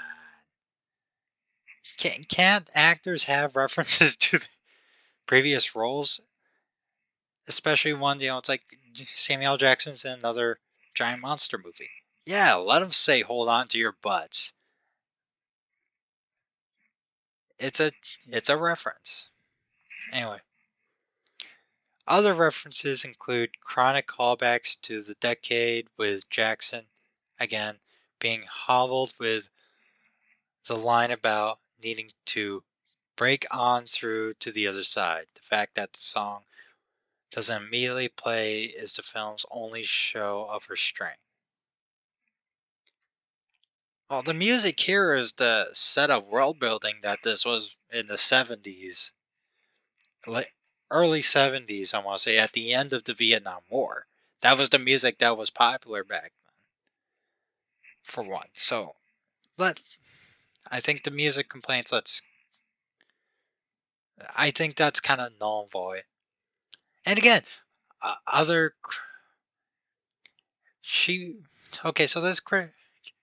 Can, can't actors have references to previous roles? Especially one, you know, it's like Samuel Jackson's in another giant monster movie. Yeah, let them say hold on to your butts. It's a it's a reference. Anyway. Other references include chronic callbacks to the decade with Jackson, again, being hobbled with the line about needing to break on through to the other side. The fact that the song doesn't immediately play is the film's only show of restraint. Well, the music here is the set of world building that this was in the 70s, early 70s, I want to say, at the end of the Vietnam War. That was the music that was popular back then, for one. So, let I think the music complaints. Let's. I think that's kind of null and void. And again, uh, other. She okay. So this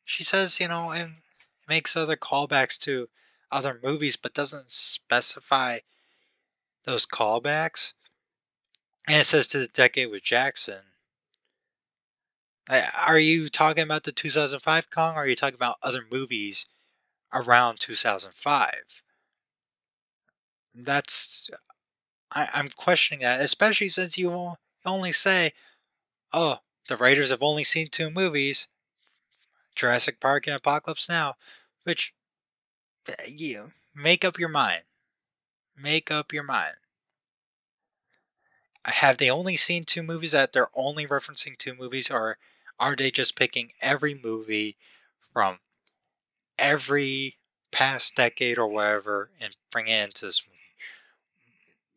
she says you know it makes other callbacks to other movies, but doesn't specify those callbacks. And it says to the decade with Jackson. Are you talking about the 2005 Kong or are you talking about other movies around 2005? That's. I, I'm questioning that, especially since you only say, oh, the writers have only seen two movies Jurassic Park and Apocalypse Now, which eh, you make up your mind. Make up your mind. Have they only seen two movies that they're only referencing two movies, or are they just picking every movie from every past decade or whatever and bring it into this movie?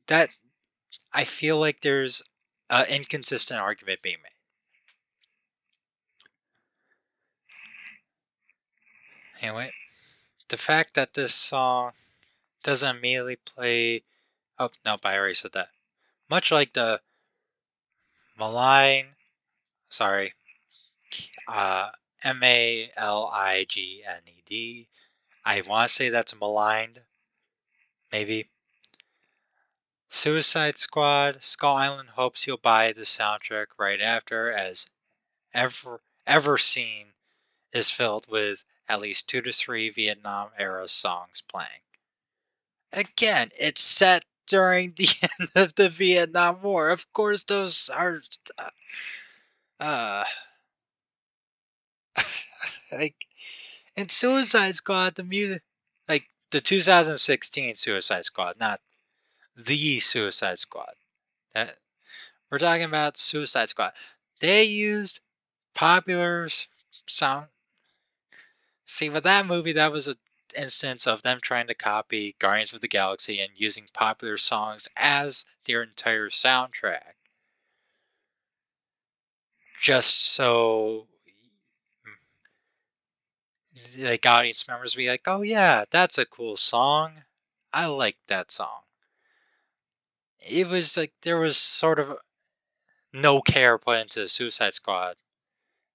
That I feel like there's an inconsistent argument being made. Anyway, the fact that this song doesn't immediately play. Oh, no, I already said that. Much like the malign, sorry, uh, M A L I G N E D. I want to say that's maligned. Maybe. Suicide Squad, Skull Island hopes you'll buy the soundtrack right after, as ever ever seen is filled with at least two to three Vietnam era songs playing. Again, it's set during the end of the Vietnam War. Of course, those are. Uh, uh like in Suicide Squad, the music, like the 2016 Suicide Squad, not the Suicide Squad. That, we're talking about Suicide Squad. They used popular sound See, with that movie, that was an instance of them trying to copy Guardians of the Galaxy and using popular songs as their entire soundtrack. Just so like audience members be like, oh yeah, that's a cool song. I like that song. It was like there was sort of no care put into the Suicide Squad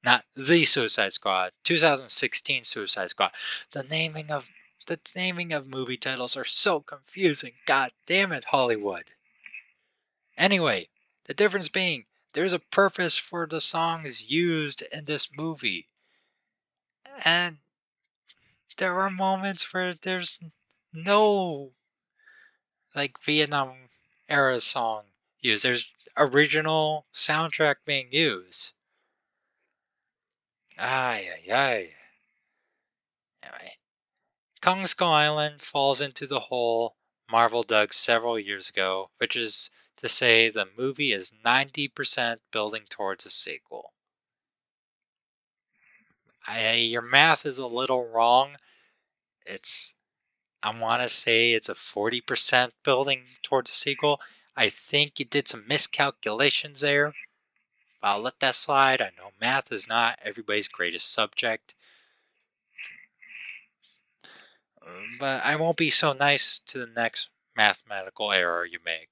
not the Suicide Squad, 2016 Suicide Squad. The naming of the naming of movie titles are so confusing. God damn it, Hollywood. Anyway, the difference being there's a purpose for the songs used in this movie. And there are moments where there's no like Vietnam era song used. There's original soundtrack being used. Ay, ay, ay. Anyway, Kong Skull Island falls into the hole Marvel dug several years ago, which is to say the movie is 90% building towards a sequel. I, your math is a little wrong. It's, I want to say it's a 40% building towards a sequel. I think you did some miscalculations there. I'll let that slide. I know math is not everybody's greatest subject. Um, but I won't be so nice to the next mathematical error you make.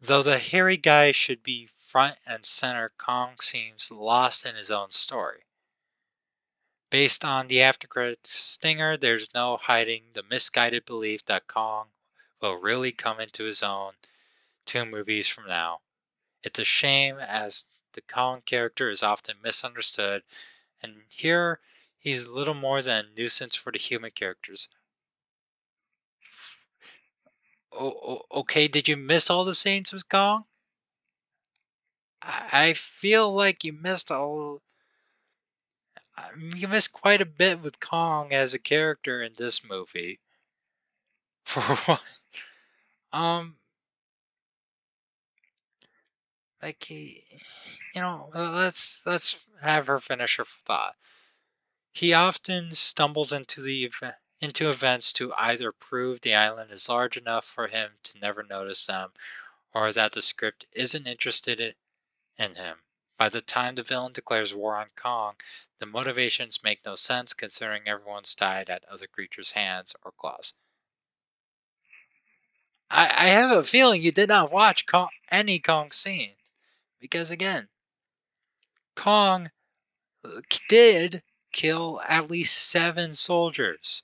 Though the hairy guy should be front and center, Kong seems lost in his own story. Based on the after credits stinger, there's no hiding the misguided belief that Kong will really come into his own two movies from now. It's a shame as the Kong character is often misunderstood, and here he's little more than a nuisance for the human characters. Oh, okay, did you miss all the scenes with Kong? I feel like you missed all. You missed quite a bit with Kong as a character in this movie. For what? Um, like he, you know, uh, let's let's have her finish her thought. He often stumbles into the into events to either prove the island is large enough for him to never notice them, or that the script isn't interested in him. By the time the villain declares war on Kong, the motivations make no sense considering everyone's died at other creatures' hands or claws. I, I have a feeling you did not watch Kong, any Kong scene. Because again, Kong uh, did kill at least seven soldiers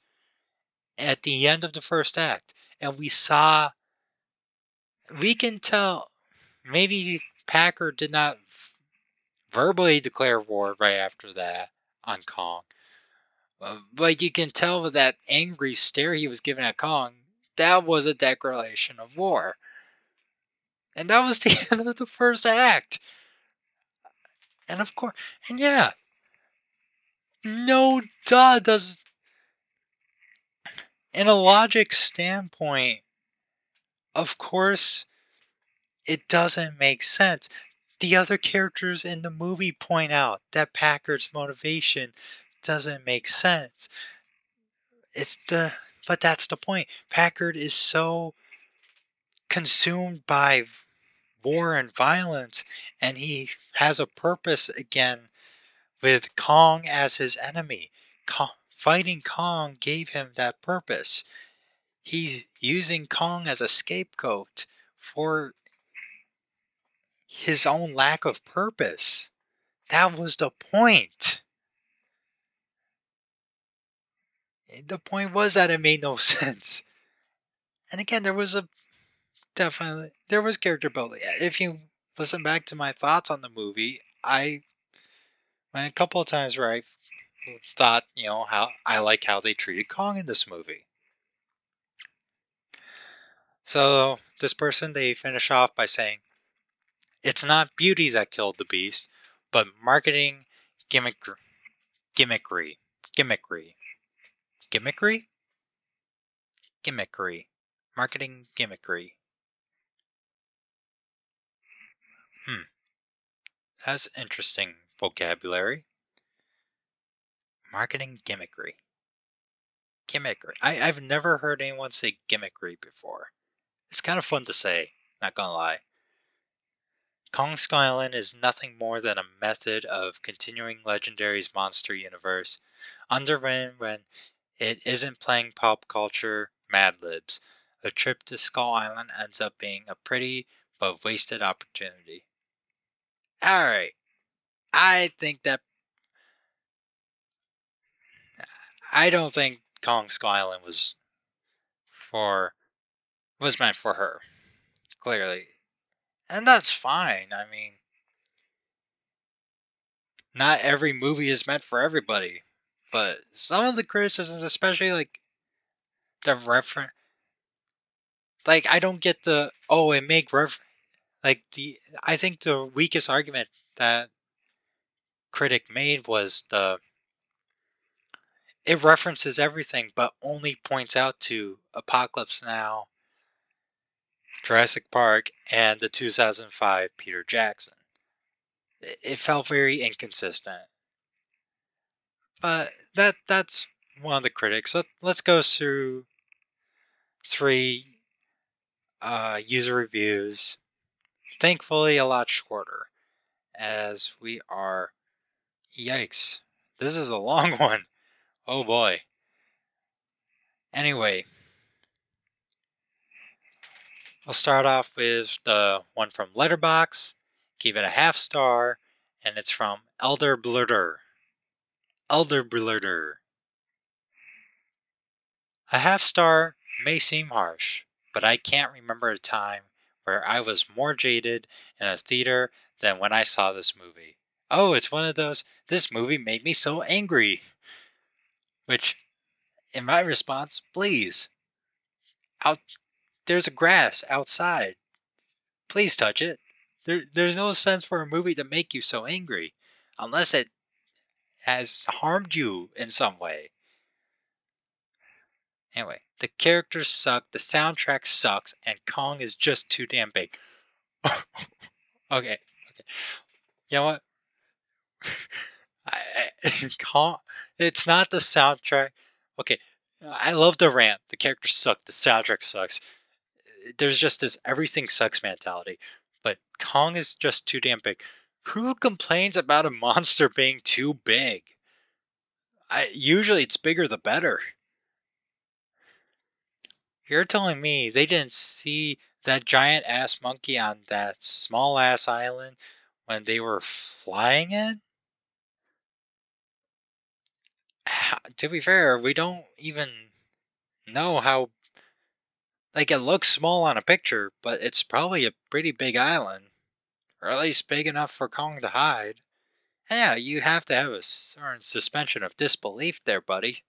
at the end of the first act. And we saw, we can tell, maybe Packard did not verbally declare war right after that on Kong. Uh, but you can tell with that angry stare he was giving at Kong, that was a declaration of war. And that was the end of the first act. And of course, and yeah, no duh does in a logic standpoint, of course, it doesn't make sense. The other characters in the movie point out that Packard's motivation doesn't make sense. It's the but that's the point. Packard is so consumed by war and violence and he has a purpose again with Kong as his enemy. Kong, fighting Kong gave him that purpose. He's using Kong as a scapegoat for his own lack of purpose. That was the point. The point was that it made no sense. And again, there was a definitely there was character building. Eh, if you listen back to my thoughts on the movie, I went a couple of times where I mm, thought, you know, how I like how they treated Kong in this movie. So this person they finish off by saying, "It's not beauty that killed the beast, but marketing gimmick, gimmickry, gimmickry, gimmickry, gimmickry, marketing gimmickry." That's interesting vocabulary. Marketing gimmickry. Gimmickry. I, I've never heard anyone say gimmickry before. It's kind of fun to say, not gonna lie. Kong Skull Island is nothing more than a method of continuing Legendary's monster universe, underwritten when it isn't playing pop culture Mad Libs. A trip to Skull Island ends up being a pretty but wasted opportunity. Alright, I think that I don't think Kong Skull Island was for was meant for her. Clearly. And that's fine. I mean not every movie is meant for everybody. But some of the criticisms, especially like the reference. Like I don't get the oh it make ref like the I think the weakest argument that critic made was the it references everything but only points out to Apocalypse Now, Jurassic Park, and the 2005 Peter Jackson. It felt very inconsistent. But that that's one of the critics. Let, let's go through three uh, user reviews. Thankfully, a lot shorter, as we are. Yikes! This is a long one. Oh boy. Anyway, I'll start off with the one from Letterboxd. Give it a half star, and it's from Elder Blurter. Elder Blurter. A half star may seem harsh, but I can't remember a time where I was more jaded in a theater than when I saw this movie. Oh, it's one of those, this movie made me so angry. Which, in my response, please. Out, there's a grass outside. Please touch it. There, there's no sense for a movie to make you so angry, unless it has harmed you in some way. Anyway, the characters suck, the soundtrack sucks, and Kong is just too damn big. okay, okay. You know what? I, I, Kong, it's not the soundtrack. Okay, I love the rant. The characters suck. The soundtrack sucks. There's just this everything sucks mentality. But Kong is just too damn big. Who complains about a monster being too big? I, usually it's bigger the better. You're telling me they didn't see that giant ass monkey on that small ass island when they were flying it? To be fair, we don't even know how. Like, it looks small on a picture, but it's probably a pretty big island. Or at least big enough for Kong to hide. Yeah, you have to have a certain suspension of disbelief there, buddy.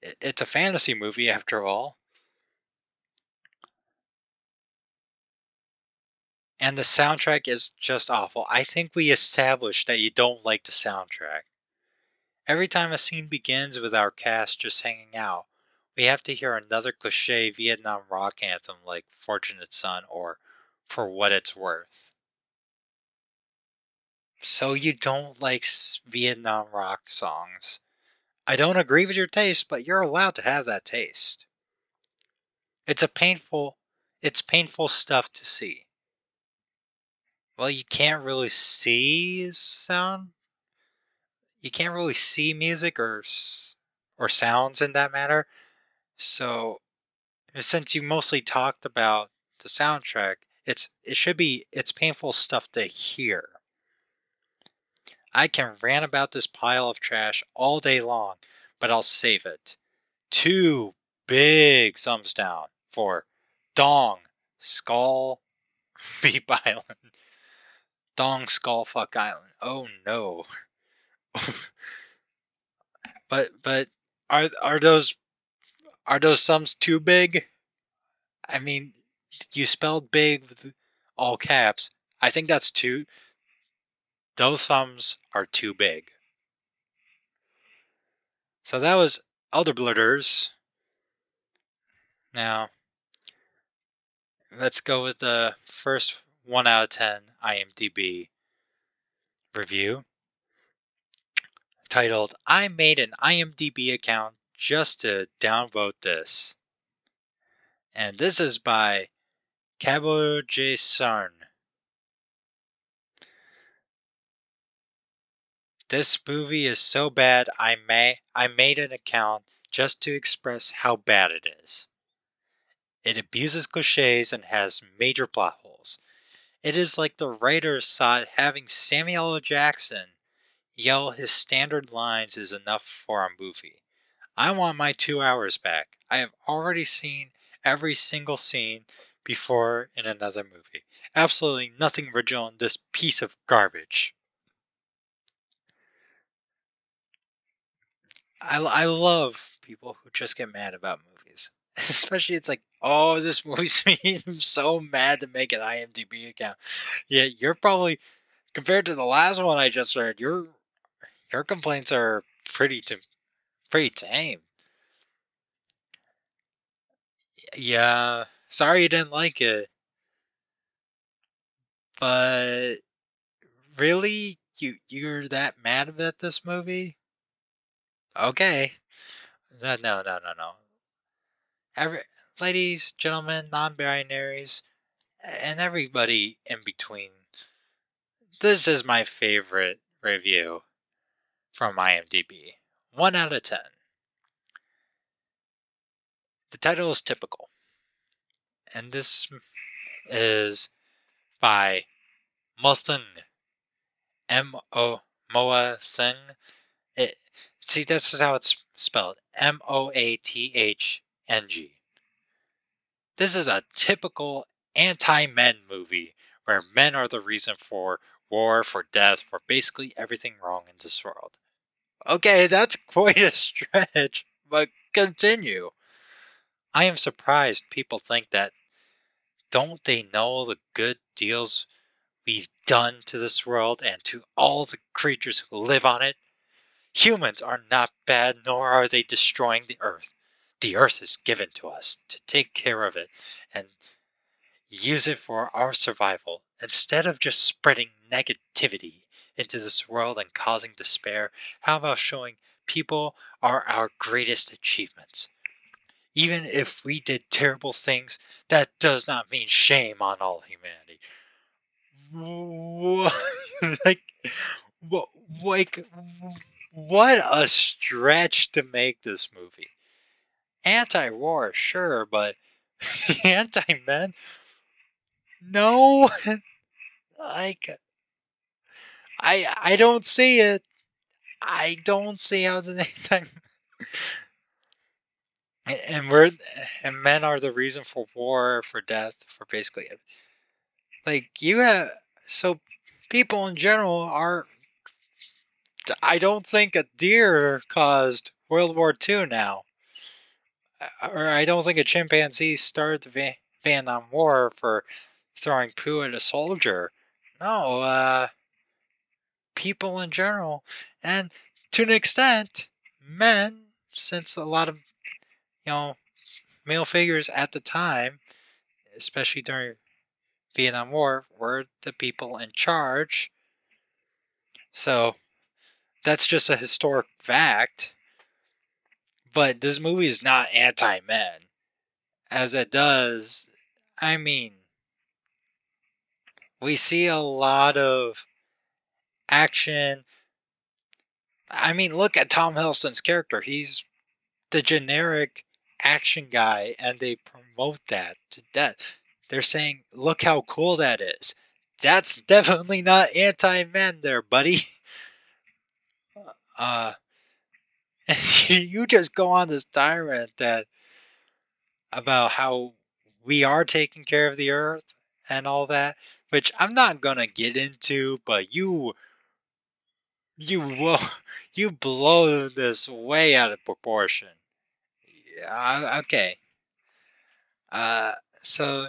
It's a fantasy movie, after all. And the soundtrack is just awful. I think we established that you don't like the soundtrack. Every time a scene begins with our cast just hanging out, we have to hear another cliche Vietnam rock anthem like Fortunate Son or For What It's Worth. So you don't like Vietnam rock songs. I don't agree with your taste, but you're allowed to have that taste. It's a painful it's painful stuff to see. Well, you can't really see sound. You can't really see music or or sounds in that matter. So, since you mostly talked about the soundtrack, it's it should be it's painful stuff to hear. I can rant about this pile of trash all day long, but I'll save it. Two big thumbs down for Dong Skull Island. Dong Skullfuck Island. Oh no. but but are are those are those sums too big? I mean, you spelled big with all caps. I think that's too. Those sums are too big. So that was Elder Blurters. Now, let's go with the first 1 out of 10 IMDb review titled I made an IMDb account just to downvote this. And this is by Cabo J. Sarn. This movie is so bad I may I made an account just to express how bad it is. It abuses cliches and has major plot holes. It is like the writers thought having Samuel L. Jackson yell his standard lines is enough for a movie. I want my two hours back. I have already seen every single scene before in another movie. Absolutely nothing original in this piece of garbage. I, I love people who just get mad about movies. Especially, it's like, oh, this movie's made him so mad to make an IMDb account. Yeah, you're probably compared to the last one I just read, your your complaints are pretty to pretty tame. Yeah, sorry you didn't like it. But really, you you're that mad at this movie? Okay. No, no, no, no, no. Every, ladies, gentlemen, non-binaries, and everybody in between. This is my favorite review from IMDb. 1 out of 10. The title is typical. And this is by Mothung. M O Moa Thing. It see this is how it's spelled. M O A T H N G. This is a typical anti-men movie where men are the reason for war, for death, for basically everything wrong in this world. Okay, that's quite a stretch, but continue. I am surprised people think that don't they know the good deals we've done to this world and to all the creatures who live on it? Humans are not bad, nor are they destroying the earth. The earth is given to us to take care of it and use it for our survival. Instead of just spreading negativity into this world and causing despair, how about showing people are our greatest achievements? Even if we did terrible things, that does not mean shame on all humanity. like, like, what a stretch to make this movie. Anti-war, sure, but anti-men? No. like, I I don't see it. I don't see how it's an anti and we're and men are the reason for war, for death, for basically like you have so people in general are. I don't think a deer caused World War II now, or I don't think a chimpanzee started the Vietnam War for throwing poo at a soldier. No, uh, people in general, and to an extent, men, since a lot of you know, male figures at the time, especially during Vietnam War, were the people in charge. So that's just a historic fact. But this movie is not anti men. As it does, I mean, we see a lot of action. I mean, look at Tom Hiddleston's character. He's the generic action guy and they promote that to death. They're saying, look how cool that is. That's definitely not anti men there, buddy. Uh, and you just go on this tirade that about how we are taking care of the earth and all that, which I'm not gonna get into, but you you you blow this way out of proportion. Yeah, okay. Uh, so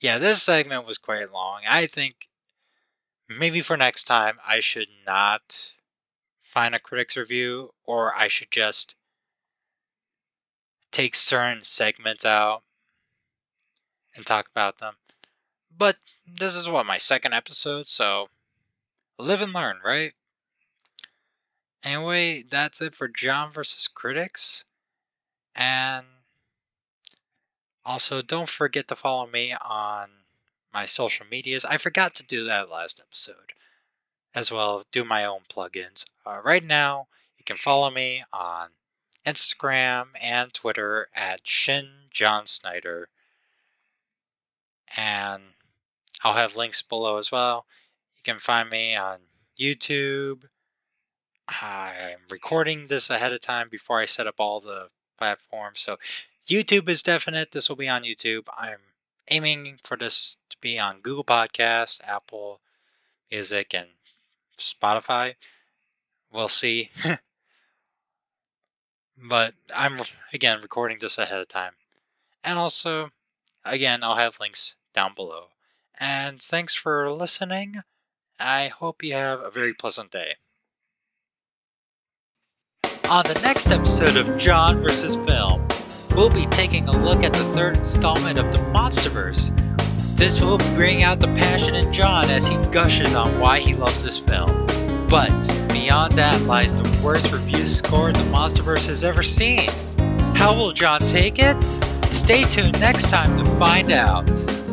yeah, this segment was quite long. I think maybe for next time I should not find a critic's review, or I should just take certain segments out and talk about them. But this is what my second episode, so live and learn, right? Anyway, that's it for John versus Critics. And also, don't forget to follow me on my social medias. I forgot to do that last episode. As well, do my own plugins. Uh, right now, you can follow me on Instagram and Twitter at Shin John Snyder. And I'll have links below as well. You can find me on YouTube. I'm recording this ahead of time before I set up all the platforms. So YouTube is definite. This will be on YouTube. I'm aiming for this to be on Google Podcasts, Apple Music, and Spotify. We'll see. But I'm again recording this ahead of time. And also, again, I'll have links down below. And thanks for listening. I hope you have a very pleasant day. On the next episode of John vs. Film, we'll be taking a look at the third installment of the Monsterverse. This will bring out the passion in John as he gushes on why he loves this film. But beyond that lies the worst review score the Monsterverse has ever seen. How will John take it? Stay tuned next time to find out.